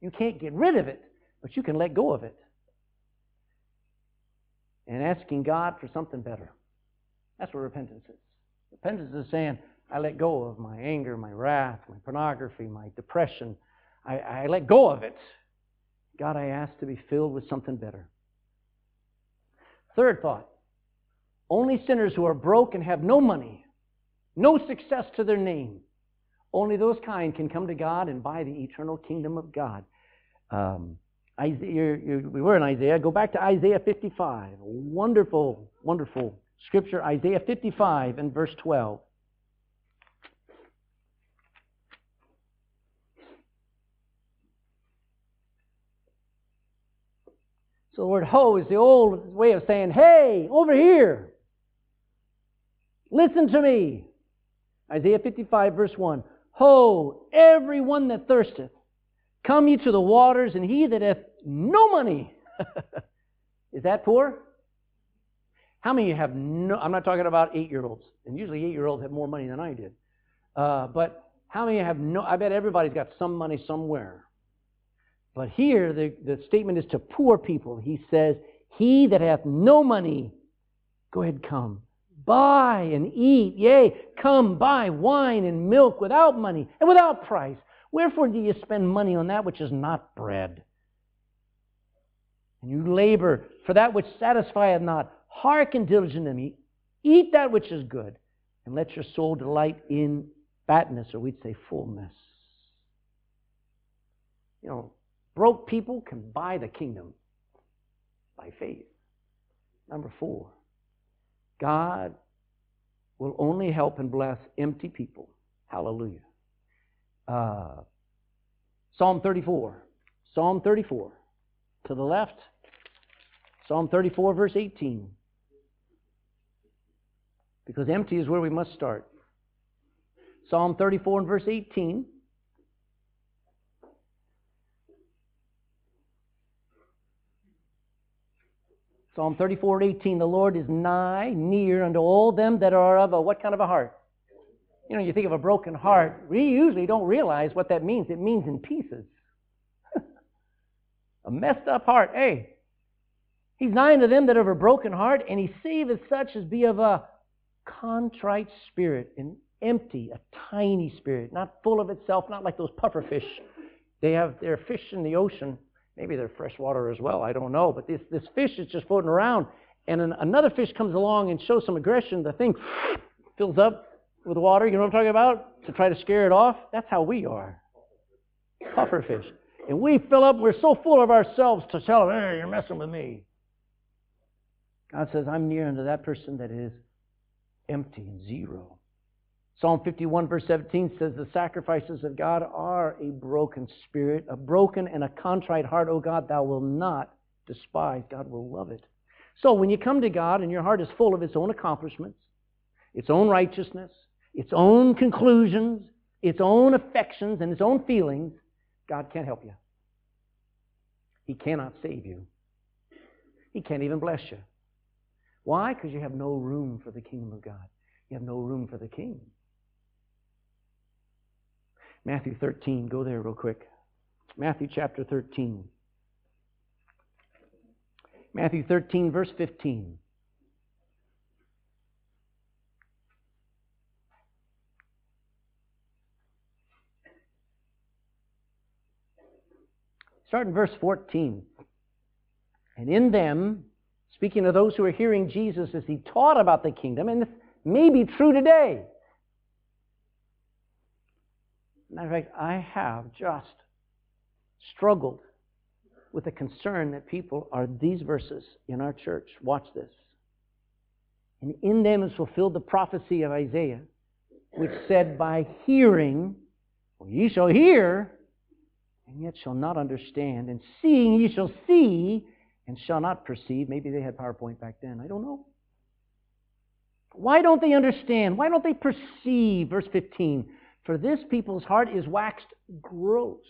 [SPEAKER 2] You can't get rid of it, but you can let go of it. And asking God for something better. That's what repentance is. Repentance is saying, I let go of my anger, my wrath, my pornography, my depression. I, I let go of it. God, I ask to be filled with something better. Third thought only sinners who are broke and have no money, no success to their name, only those kind can come to God and buy the eternal kingdom of God. Um, Isaiah, you're, you're, we were in Isaiah. Go back to Isaiah 55. Wonderful, wonderful scripture. Isaiah 55 and verse 12. So the word ho is the old way of saying, hey, over here. Listen to me. Isaiah 55, verse 1. Ho, everyone that thirsteth, come ye to the waters, and he that hath no money. Is that poor? How many have no? I'm not talking about eight year olds, and usually eight year olds have more money than I did. Uh, but how many have no? I bet everybody's got some money somewhere. But here, the, the statement is to poor people. He says, He that hath no money, go ahead, come. Buy and eat. Yea, come buy wine and milk without money and without price. Wherefore do you spend money on that which is not bread? And you labor for that which satisfieth not. Hearken diligently. Eat that which is good, and let your soul delight in fatness, or we'd say fullness. You know, broke people can buy the kingdom by faith. Number four, God will only help and bless empty people. Hallelujah. Uh, Psalm 34. Psalm 34. To the left, Psalm 34, verse 18. Because empty is where we must start. Psalm 34 and verse 18. Psalm 34 18, the Lord is nigh, near unto all them that are of a what kind of a heart? You know, you think of a broken heart, we usually don't realize what that means. It means in pieces. a messed up heart. Hey, he's nigh unto them that have a broken heart, and he saveth such as be of a contrite spirit, an empty, a tiny spirit, not full of itself, not like those puffer fish. They have their fish in the ocean Maybe they're freshwater as well. I don't know. But this, this fish is just floating around, and an, another fish comes along and shows some aggression. The thing fills up with water. You know what I'm talking about? To try to scare it off. That's how we are. Puffer fish. And we fill up, we're so full of ourselves to tell them, hey, you're messing with me. God says, I'm near unto that person that is empty and zero. Psalm 51, verse 17 says, The sacrifices of God are a broken spirit, a broken and a contrite heart, O God, thou wilt not despise. God will love it. So when you come to God and your heart is full of its own accomplishments, its own righteousness, its own conclusions, its own affections, and its own feelings, God can't help you. He cannot save you. He can't even bless you. Why? Because you have no room for the kingdom of God. You have no room for the king. Matthew 13, go there real quick. Matthew chapter 13. Matthew 13, verse 15. Start in verse 14. And in them, speaking of those who are hearing Jesus as he taught about the kingdom, and this may be true today. Matter of fact, I have just struggled with the concern that people are these verses in our church. Watch this. And in them is fulfilled the prophecy of Isaiah, which said, By hearing, well, ye shall hear, and yet shall not understand, and seeing ye shall see, and shall not perceive. Maybe they had PowerPoint back then. I don't know. Why don't they understand? Why don't they perceive? Verse 15. For this people's heart is waxed gross.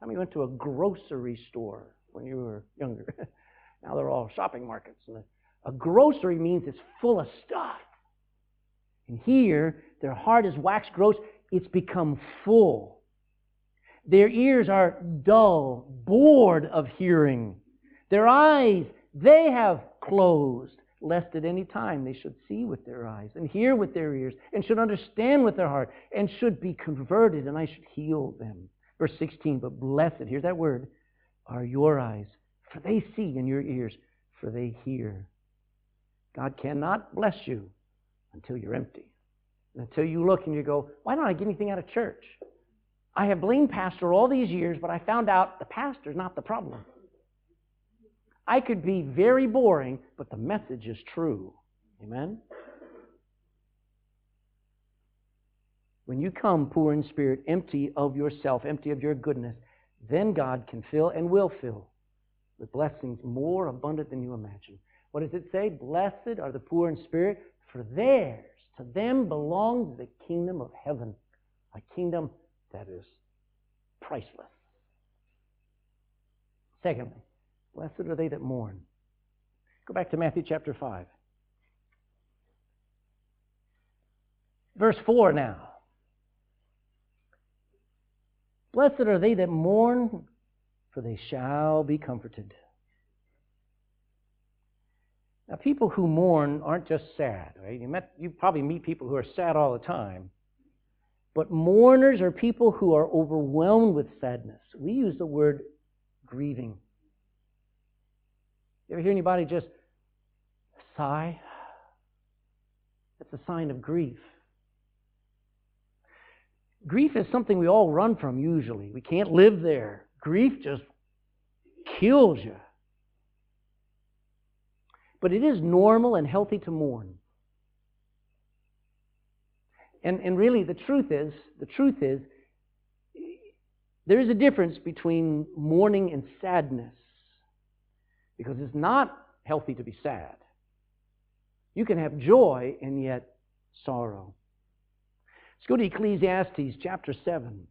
[SPEAKER 2] How many went to a grocery store when you were younger? now they're all shopping markets. A grocery means it's full of stuff. And here, their heart is waxed gross. It's become full. Their ears are dull, bored of hearing. Their eyes, they have closed, lest at any time they should see with their eyes and hear with their ears and should understand with their heart and should be converted and I should heal them. Verse 16, but blessed, here's that word, are your eyes, for they see, and your ears, for they hear. God cannot bless you until you're empty. Until you look and you go, why don't I get anything out of church? I have blamed pastor all these years, but I found out the pastor's not the problem. I could be very boring, but the message is true. Amen? When you come poor in spirit, empty of yourself, empty of your goodness, then God can fill and will fill with blessings more abundant than you imagine. What does it say? Blessed are the poor in spirit, for theirs, to them belongs the kingdom of heaven, a kingdom that is priceless. Secondly, blessed are they that mourn. Go back to Matthew chapter 5. Verse 4 now. Blessed are they that mourn, for they shall be comforted. Now, people who mourn aren't just sad, right? You, met, you probably meet people who are sad all the time. But mourners are people who are overwhelmed with sadness. We use the word grieving. You ever hear anybody just sigh? That's a sign of grief. Grief is something we all run from usually. We can't live there. Grief just kills you. But it is normal and healthy to mourn. And, and really, the truth is, the truth is, there is a difference between mourning and sadness. Because it's not healthy to be sad. You can have joy and yet sorrow. Let's go to Ecclesiastes chapter 7.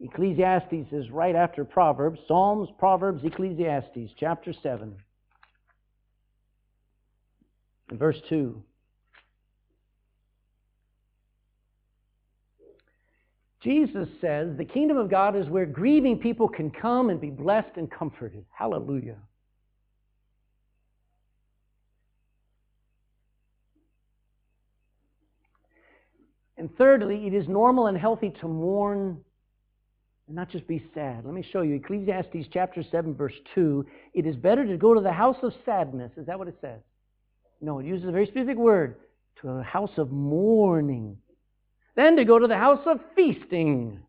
[SPEAKER 2] Ecclesiastes is right after Proverbs. Psalms, Proverbs, Ecclesiastes chapter 7. And verse 2. Jesus says the kingdom of God is where grieving people can come and be blessed and comforted. Hallelujah. And thirdly, it is normal and healthy to mourn and not just be sad. Let me show you Ecclesiastes chapter 7, verse 2. It is better to go to the house of sadness. Is that what it says? No, it uses a very specific word to a house of mourning than to go to the house of feasting.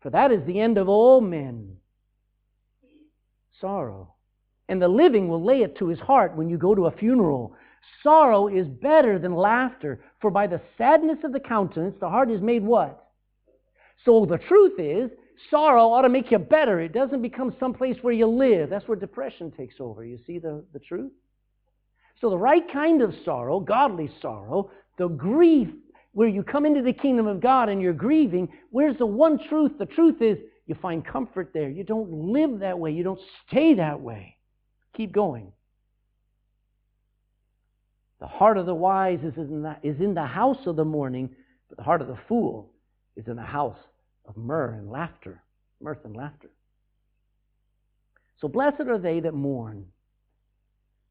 [SPEAKER 2] For that is the end of all men. Sorrow. And the living will lay it to his heart when you go to a funeral. Sorrow is better than laughter, for by the sadness of the countenance, the heart is made what? So the truth is, sorrow ought to make you better. It doesn't become someplace where you live. That's where depression takes over. You see the, the truth? So the right kind of sorrow, godly sorrow, the grief where you come into the kingdom of God and you're grieving, where's the one truth? The truth is you find comfort there. You don't live that way. You don't stay that way. Keep going. The heart of the wise is in the, is in the house of the mourning, but the heart of the fool is in the house of myrrh and laughter. Mirth and laughter. So blessed are they that mourn.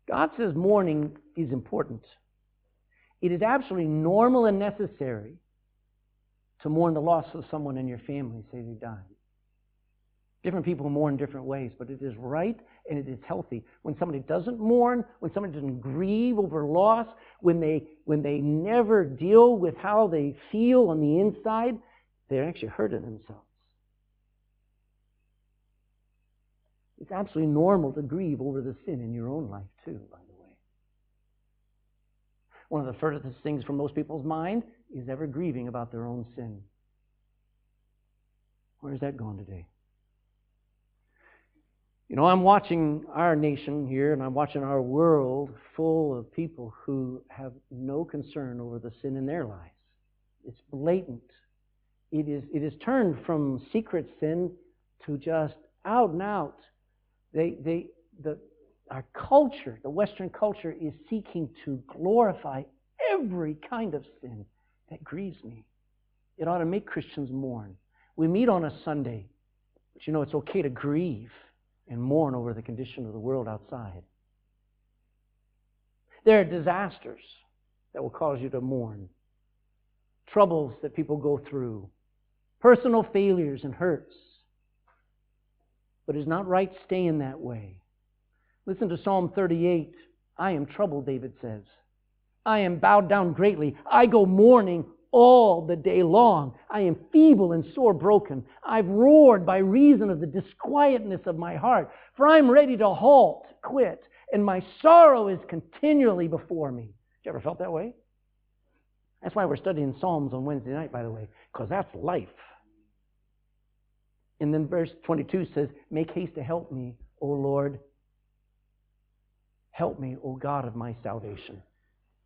[SPEAKER 2] God says mourning is important. It is absolutely normal and necessary to mourn the loss of someone in your family, say they died. Different people mourn different ways, but it is right and it is healthy. When somebody doesn't mourn, when somebody doesn't grieve over loss, when they, when they never deal with how they feel on the inside, they're actually hurting themselves. It's absolutely normal to grieve over the sin in your own life, too. One of the furthest things from most people's mind is ever grieving about their own sin. Where's that gone today? You know, I'm watching our nation here and I'm watching our world full of people who have no concern over the sin in their lives. It's blatant. It is, it is turned from secret sin to just out and out. They, they, the, our culture, the Western culture, is seeking to glorify every kind of sin that grieves me. It ought to make Christians mourn. We meet on a Sunday, but you know, it's okay to grieve and mourn over the condition of the world outside. There are disasters that will cause you to mourn, troubles that people go through, personal failures and hurts. But it's not right staying that way. Listen to Psalm 38. I am troubled, David says. I am bowed down greatly. I go mourning all the day long. I am feeble and sore broken. I've roared by reason of the disquietness of my heart, for I'm ready to halt, quit, and my sorrow is continually before me. You ever felt that way? That's why we're studying Psalms on Wednesday night, by the way, because that's life. And then verse 22 says, Make haste to help me, O Lord. Help me, O God of my salvation.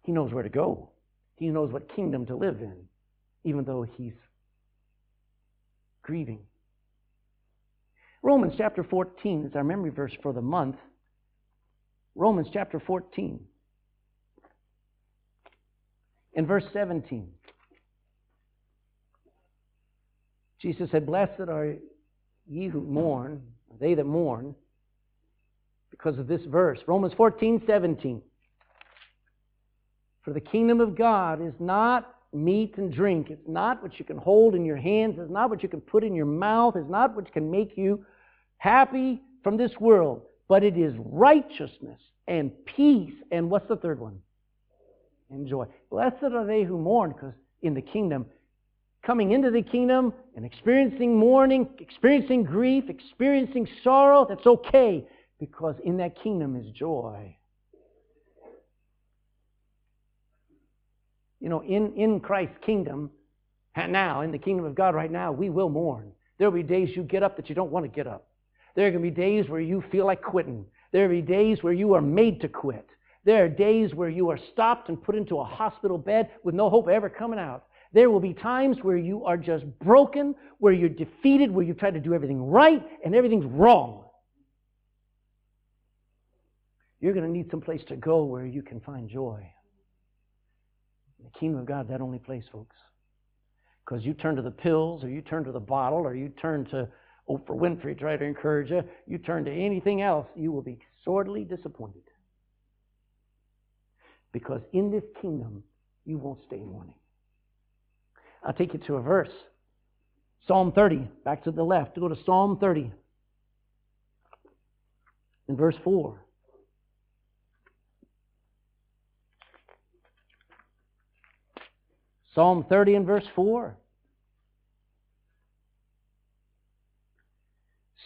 [SPEAKER 2] He knows where to go. He knows what kingdom to live in, even though he's grieving. Romans chapter 14 is our memory verse for the month. Romans chapter 14 and verse 17. Jesus said, Blessed are ye who mourn, they that mourn, because of this verse. Romans 14, 17. For the kingdom of God is not meat and drink. It's not what you can hold in your hands. It's not what you can put in your mouth. It's not what can make you happy from this world. But it is righteousness and peace. And what's the third one? And joy. Blessed are they who mourn, because in the kingdom, coming into the kingdom and experiencing mourning, experiencing grief, experiencing sorrow, that's okay, because in that kingdom is joy. you know, in, in Christ's kingdom, and now, in the kingdom of God right now, we will mourn. There will be days you get up that you don't want to get up. There are going to be days where you feel like quitting. There will be days where you are made to quit. There are days where you are stopped and put into a hospital bed with no hope of ever coming out. There will be times where you are just broken, where you're defeated, where you try to do everything right and everything's wrong. You're going to need some place to go where you can find joy. The kingdom of God, that only place, folks. Because you turn to the pills, or you turn to the bottle, or you turn to Oprah Winfrey, try to encourage you, you turn to anything else, you will be sorely disappointed. Because in this kingdom, you won't stay mourning. I'll take you to a verse. Psalm 30, back to the left. Go to Psalm 30. In verse 4. Psalm 30 and verse 4.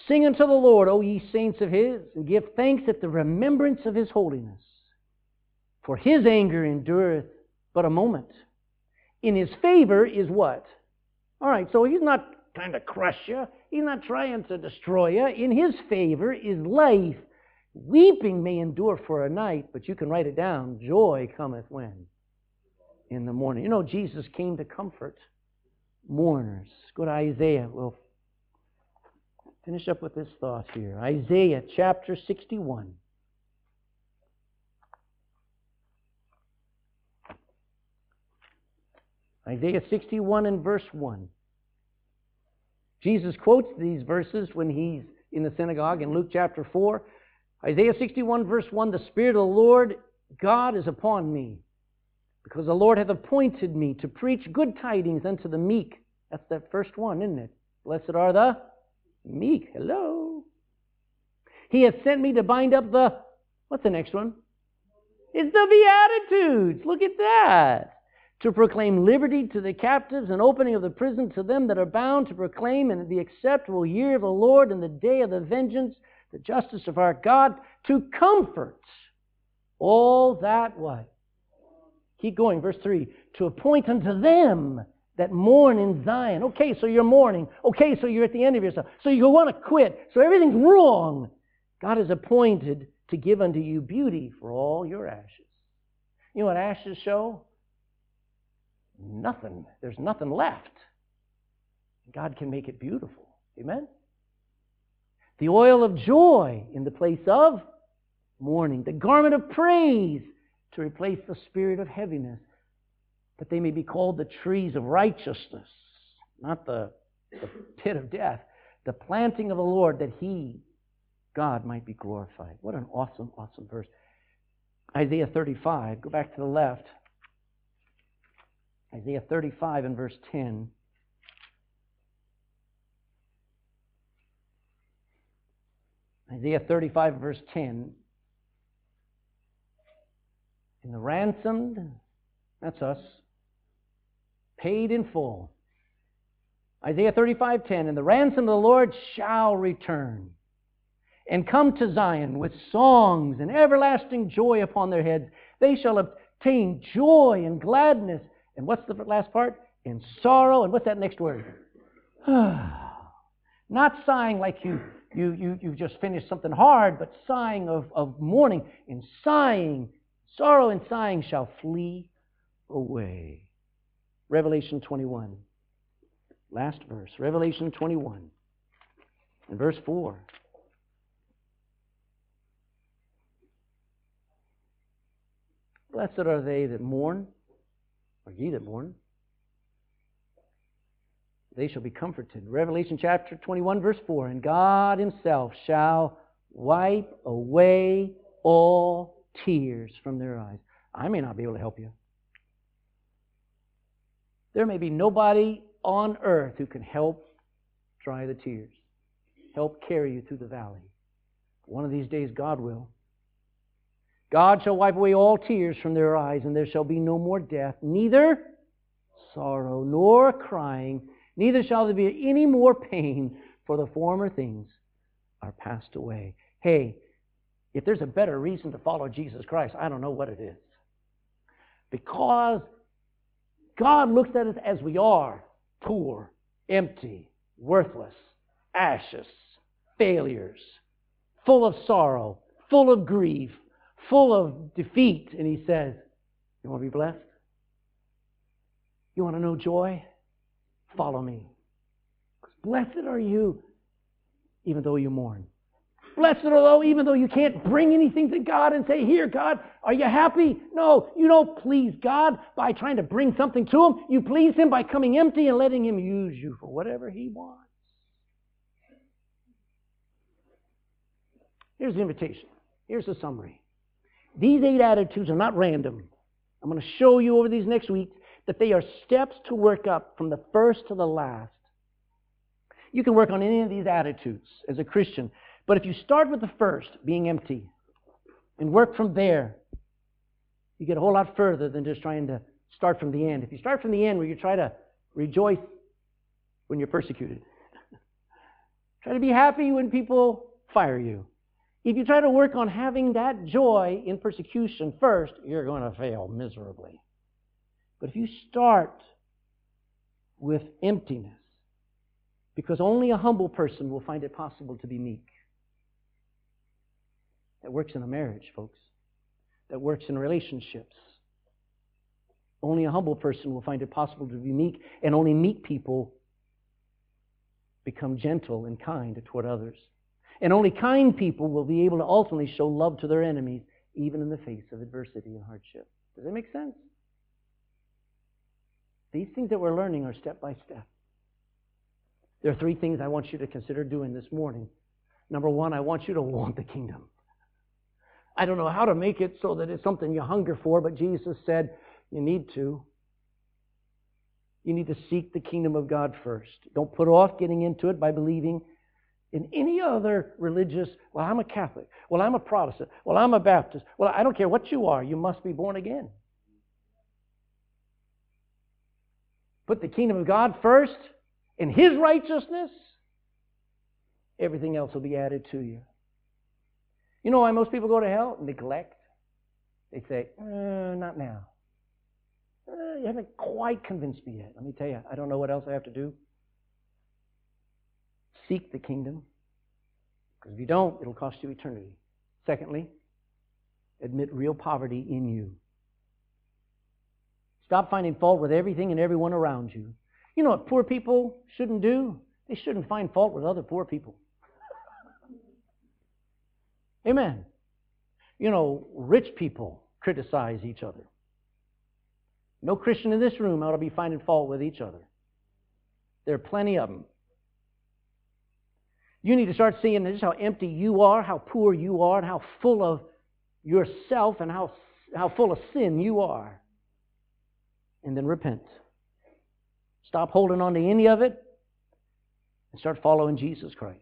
[SPEAKER 2] Sing unto the Lord, O ye saints of his, and give thanks at the remembrance of his holiness. For his anger endureth but a moment. In his favor is what? All right, so he's not trying to crush you. He's not trying to destroy you. In his favor is life. Weeping may endure for a night, but you can write it down. Joy cometh when? In the morning. You know, Jesus came to comfort mourners. Go to Isaiah. We'll finish up with this thought here. Isaiah chapter 61. Isaiah 61 and verse 1. Jesus quotes these verses when he's in the synagogue in Luke chapter 4. Isaiah 61 verse 1 The Spirit of the Lord God is upon me because the Lord hath appointed me to preach good tidings unto the meek. That's that first one, isn't it? Blessed are the meek. Hello. He hath sent me to bind up the, what's the next one? It's the Beatitudes. Look at that. To proclaim liberty to the captives and opening of the prison to them that are bound, to proclaim in the acceptable year of the Lord and the day of the vengeance, the justice of our God to comfort all that what? Keep going, verse 3. To appoint unto them that mourn in Zion. Okay, so you're mourning. Okay, so you're at the end of yourself. So you want to quit. So everything's wrong. God is appointed to give unto you beauty for all your ashes. You know what ashes show? Nothing. There's nothing left. God can make it beautiful. Amen? The oil of joy in the place of mourning. The garment of praise to replace the spirit of heaviness. That they may be called the trees of righteousness, not the, the pit of death. The planting of the Lord that He, God, might be glorified. What an awesome, awesome verse. Isaiah 35, go back to the left. Isaiah 35 and verse 10. Isaiah 35, verse 10. And the ransomed, that's us, paid in full. Isaiah 35, 10. And the ransom of the Lord shall return and come to Zion with songs and everlasting joy upon their heads. They shall obtain joy and gladness. And what's the last part? In sorrow. And what's that next word? Not sighing like you, you, you, you just finished something hard, but sighing of, of mourning. And sighing, sorrow and sighing shall flee away. Revelation 21. Last verse. Revelation 21. And verse 4. Blessed are they that mourn, or ye that mourn. They shall be comforted. Revelation chapter 21, verse 4. And God Himself shall wipe away all tears from their eyes. I may not be able to help you. There may be nobody on earth who can help dry the tears, help carry you through the valley. One of these days, God will. God shall wipe away all tears from their eyes, and there shall be no more death, neither sorrow nor crying, neither shall there be any more pain, for the former things are passed away. Hey, if there's a better reason to follow Jesus Christ, I don't know what it is. Because God looks at us as we are poor, empty, worthless, ashes, failures, full of sorrow, full of grief, full of defeat, and he says, You want to be blessed? You want to know joy? Follow me. Blessed are you, even though you mourn. Blessed are thou, even though you can't bring anything to God and say, Here, God, are you happy? No, you don't please God by trying to bring something to Him. You please Him by coming empty and letting Him use you for whatever He wants. Here's the invitation. Here's the summary. These eight attitudes are not random. I'm going to show you over these next weeks that they are steps to work up from the first to the last. You can work on any of these attitudes as a Christian, but if you start with the first, being empty, and work from there, you get a whole lot further than just trying to start from the end. If you start from the end where you try to rejoice when you're persecuted, try to be happy when people fire you, if you try to work on having that joy in persecution first, you're going to fail miserably. But if you start with emptiness, because only a humble person will find it possible to be meek. That works in a marriage, folks. That works in relationships. Only a humble person will find it possible to be meek, and only meek people become gentle and kind toward others. And only kind people will be able to ultimately show love to their enemies, even in the face of adversity and hardship. Does that make sense? These things that we're learning are step by step. There are three things I want you to consider doing this morning. Number one, I want you to want the kingdom. I don't know how to make it so that it's something you hunger for, but Jesus said you need to. You need to seek the kingdom of God first. Don't put off getting into it by believing in any other religious, well, I'm a Catholic, well, I'm a Protestant, well, I'm a Baptist, well, I don't care what you are, you must be born again. Put the kingdom of God first in His righteousness, everything else will be added to you. You know why most people go to hell? Neglect. They say, uh, not now. Uh, you haven't quite convinced me yet. Let me tell you, I don't know what else I have to do. Seek the kingdom. Because if you don't, it'll cost you eternity. Secondly, admit real poverty in you. Stop finding fault with everything and everyone around you. You know what poor people shouldn't do? They shouldn't find fault with other poor people. Amen. You know, rich people criticize each other. No Christian in this room ought to be finding fault with each other. There are plenty of them. You need to start seeing just how empty you are, how poor you are, and how full of yourself and how, how full of sin you are. And then repent. Stop holding on to any of it and start following Jesus Christ.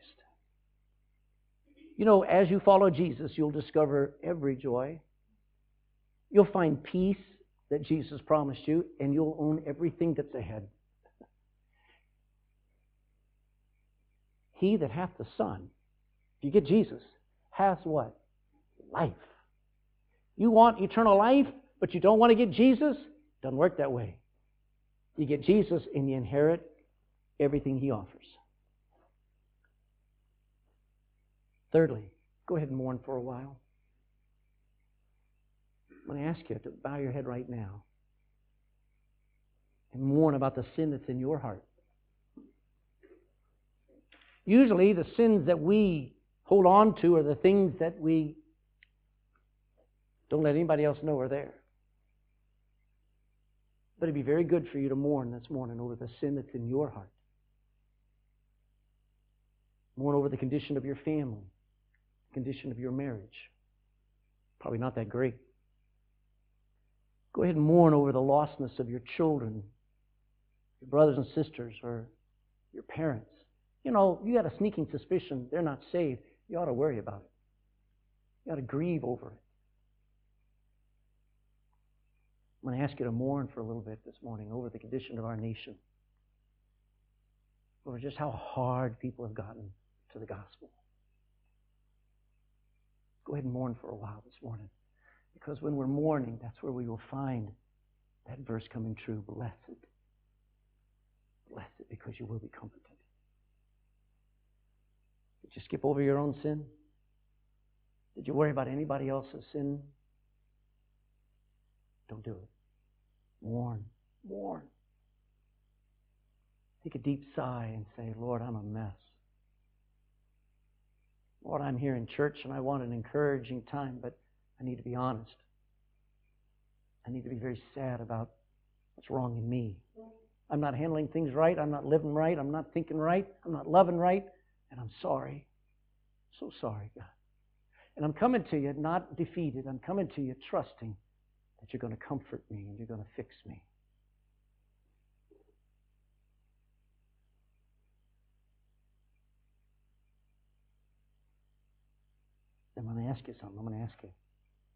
[SPEAKER 2] You know, as you follow Jesus, you'll discover every joy. You'll find peace that Jesus promised you, and you'll own everything that's ahead. He that hath the Son, if you get Jesus, has what? Life. You want eternal life, but you don't want to get Jesus? Doesn't work that way. You get Jesus and you inherit everything he offers. Thirdly, go ahead and mourn for a while. I'm going to ask you to bow your head right now and mourn about the sin that's in your heart. Usually, the sins that we hold on to are the things that we don't let anybody else know are there. But it'd be very good for you to mourn this morning over the sin that's in your heart. Mourn over the condition of your family, condition of your marriage. Probably not that great. Go ahead and mourn over the lostness of your children, your brothers and sisters, or your parents. You know, you got a sneaking suspicion they're not saved. You ought to worry about it. You ought to grieve over it. I'm going to ask you to mourn for a little bit this morning over the condition of our nation, over just how hard people have gotten to the gospel. Go ahead and mourn for a while this morning. Because when we're mourning, that's where we will find that verse coming true. Blessed. Blessed because you will be comforted. Did you skip over your own sin? Did you worry about anybody else's sin? Don't do it. Mourn. Mourn. Take a deep sigh and say, Lord, I'm a mess. Lord, I'm here in church and I want an encouraging time, but I need to be honest. I need to be very sad about what's wrong in me. I'm not handling things right. I'm not living right. I'm not thinking right. I'm not loving right. And I'm sorry. So sorry, God. And I'm coming to you not defeated. I'm coming to you trusting that you're going to comfort me and you're going to fix me. I'm going to ask you something. I'm going to ask you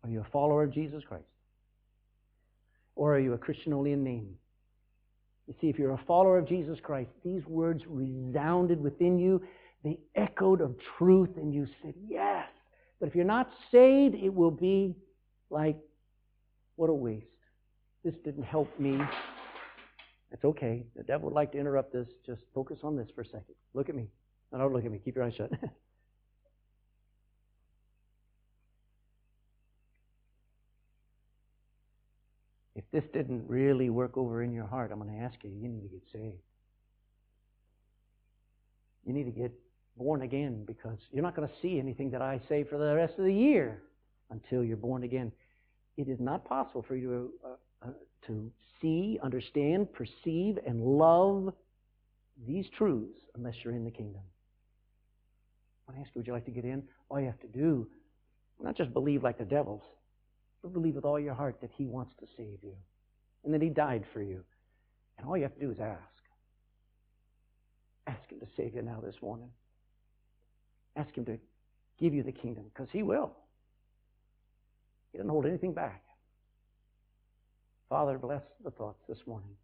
[SPEAKER 2] Are you a follower of Jesus Christ? Or are you a Christian only in name? You see, if you're a follower of Jesus Christ, these words resounded within you. They echoed of truth, and you said, Yes. But if you're not saved, it will be like what a waste. This didn't help me. It's okay. The devil would like to interrupt this. Just focus on this for a second. Look at me. No, don't look at me. Keep your eyes shut. this didn't really work over in your heart, I'm going to ask you, you need to get saved. You need to get born again because you're not going to see anything that I say for the rest of the year until you're born again it is not possible for you to, uh, uh, to see, understand, perceive, and love these truths unless you're in the kingdom. I ask you, would you like to get in? All you have to do, not just believe like the devils, believe with all your heart that He wants to save you and that He died for you. And all you have to do is ask. Ask Him to save you now this morning. Ask Him to give you the kingdom because He will. He doesn't hold anything back. Father, bless the thoughts this morning.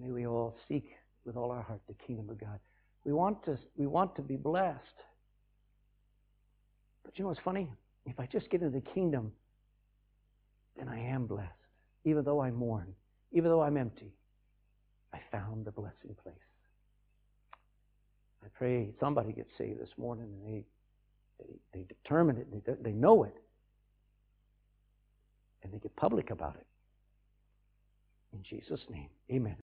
[SPEAKER 2] May we all seek with all our heart the kingdom of God. We want to, we want to be blessed. But you know what's funny? If I just get into the kingdom, then I am blessed. Even though I mourn, even though I'm empty, I found the blessing place. I pray somebody gets saved this morning and they, they, they determine it, they, they know it, and they get public about it. In Jesus' name, amen.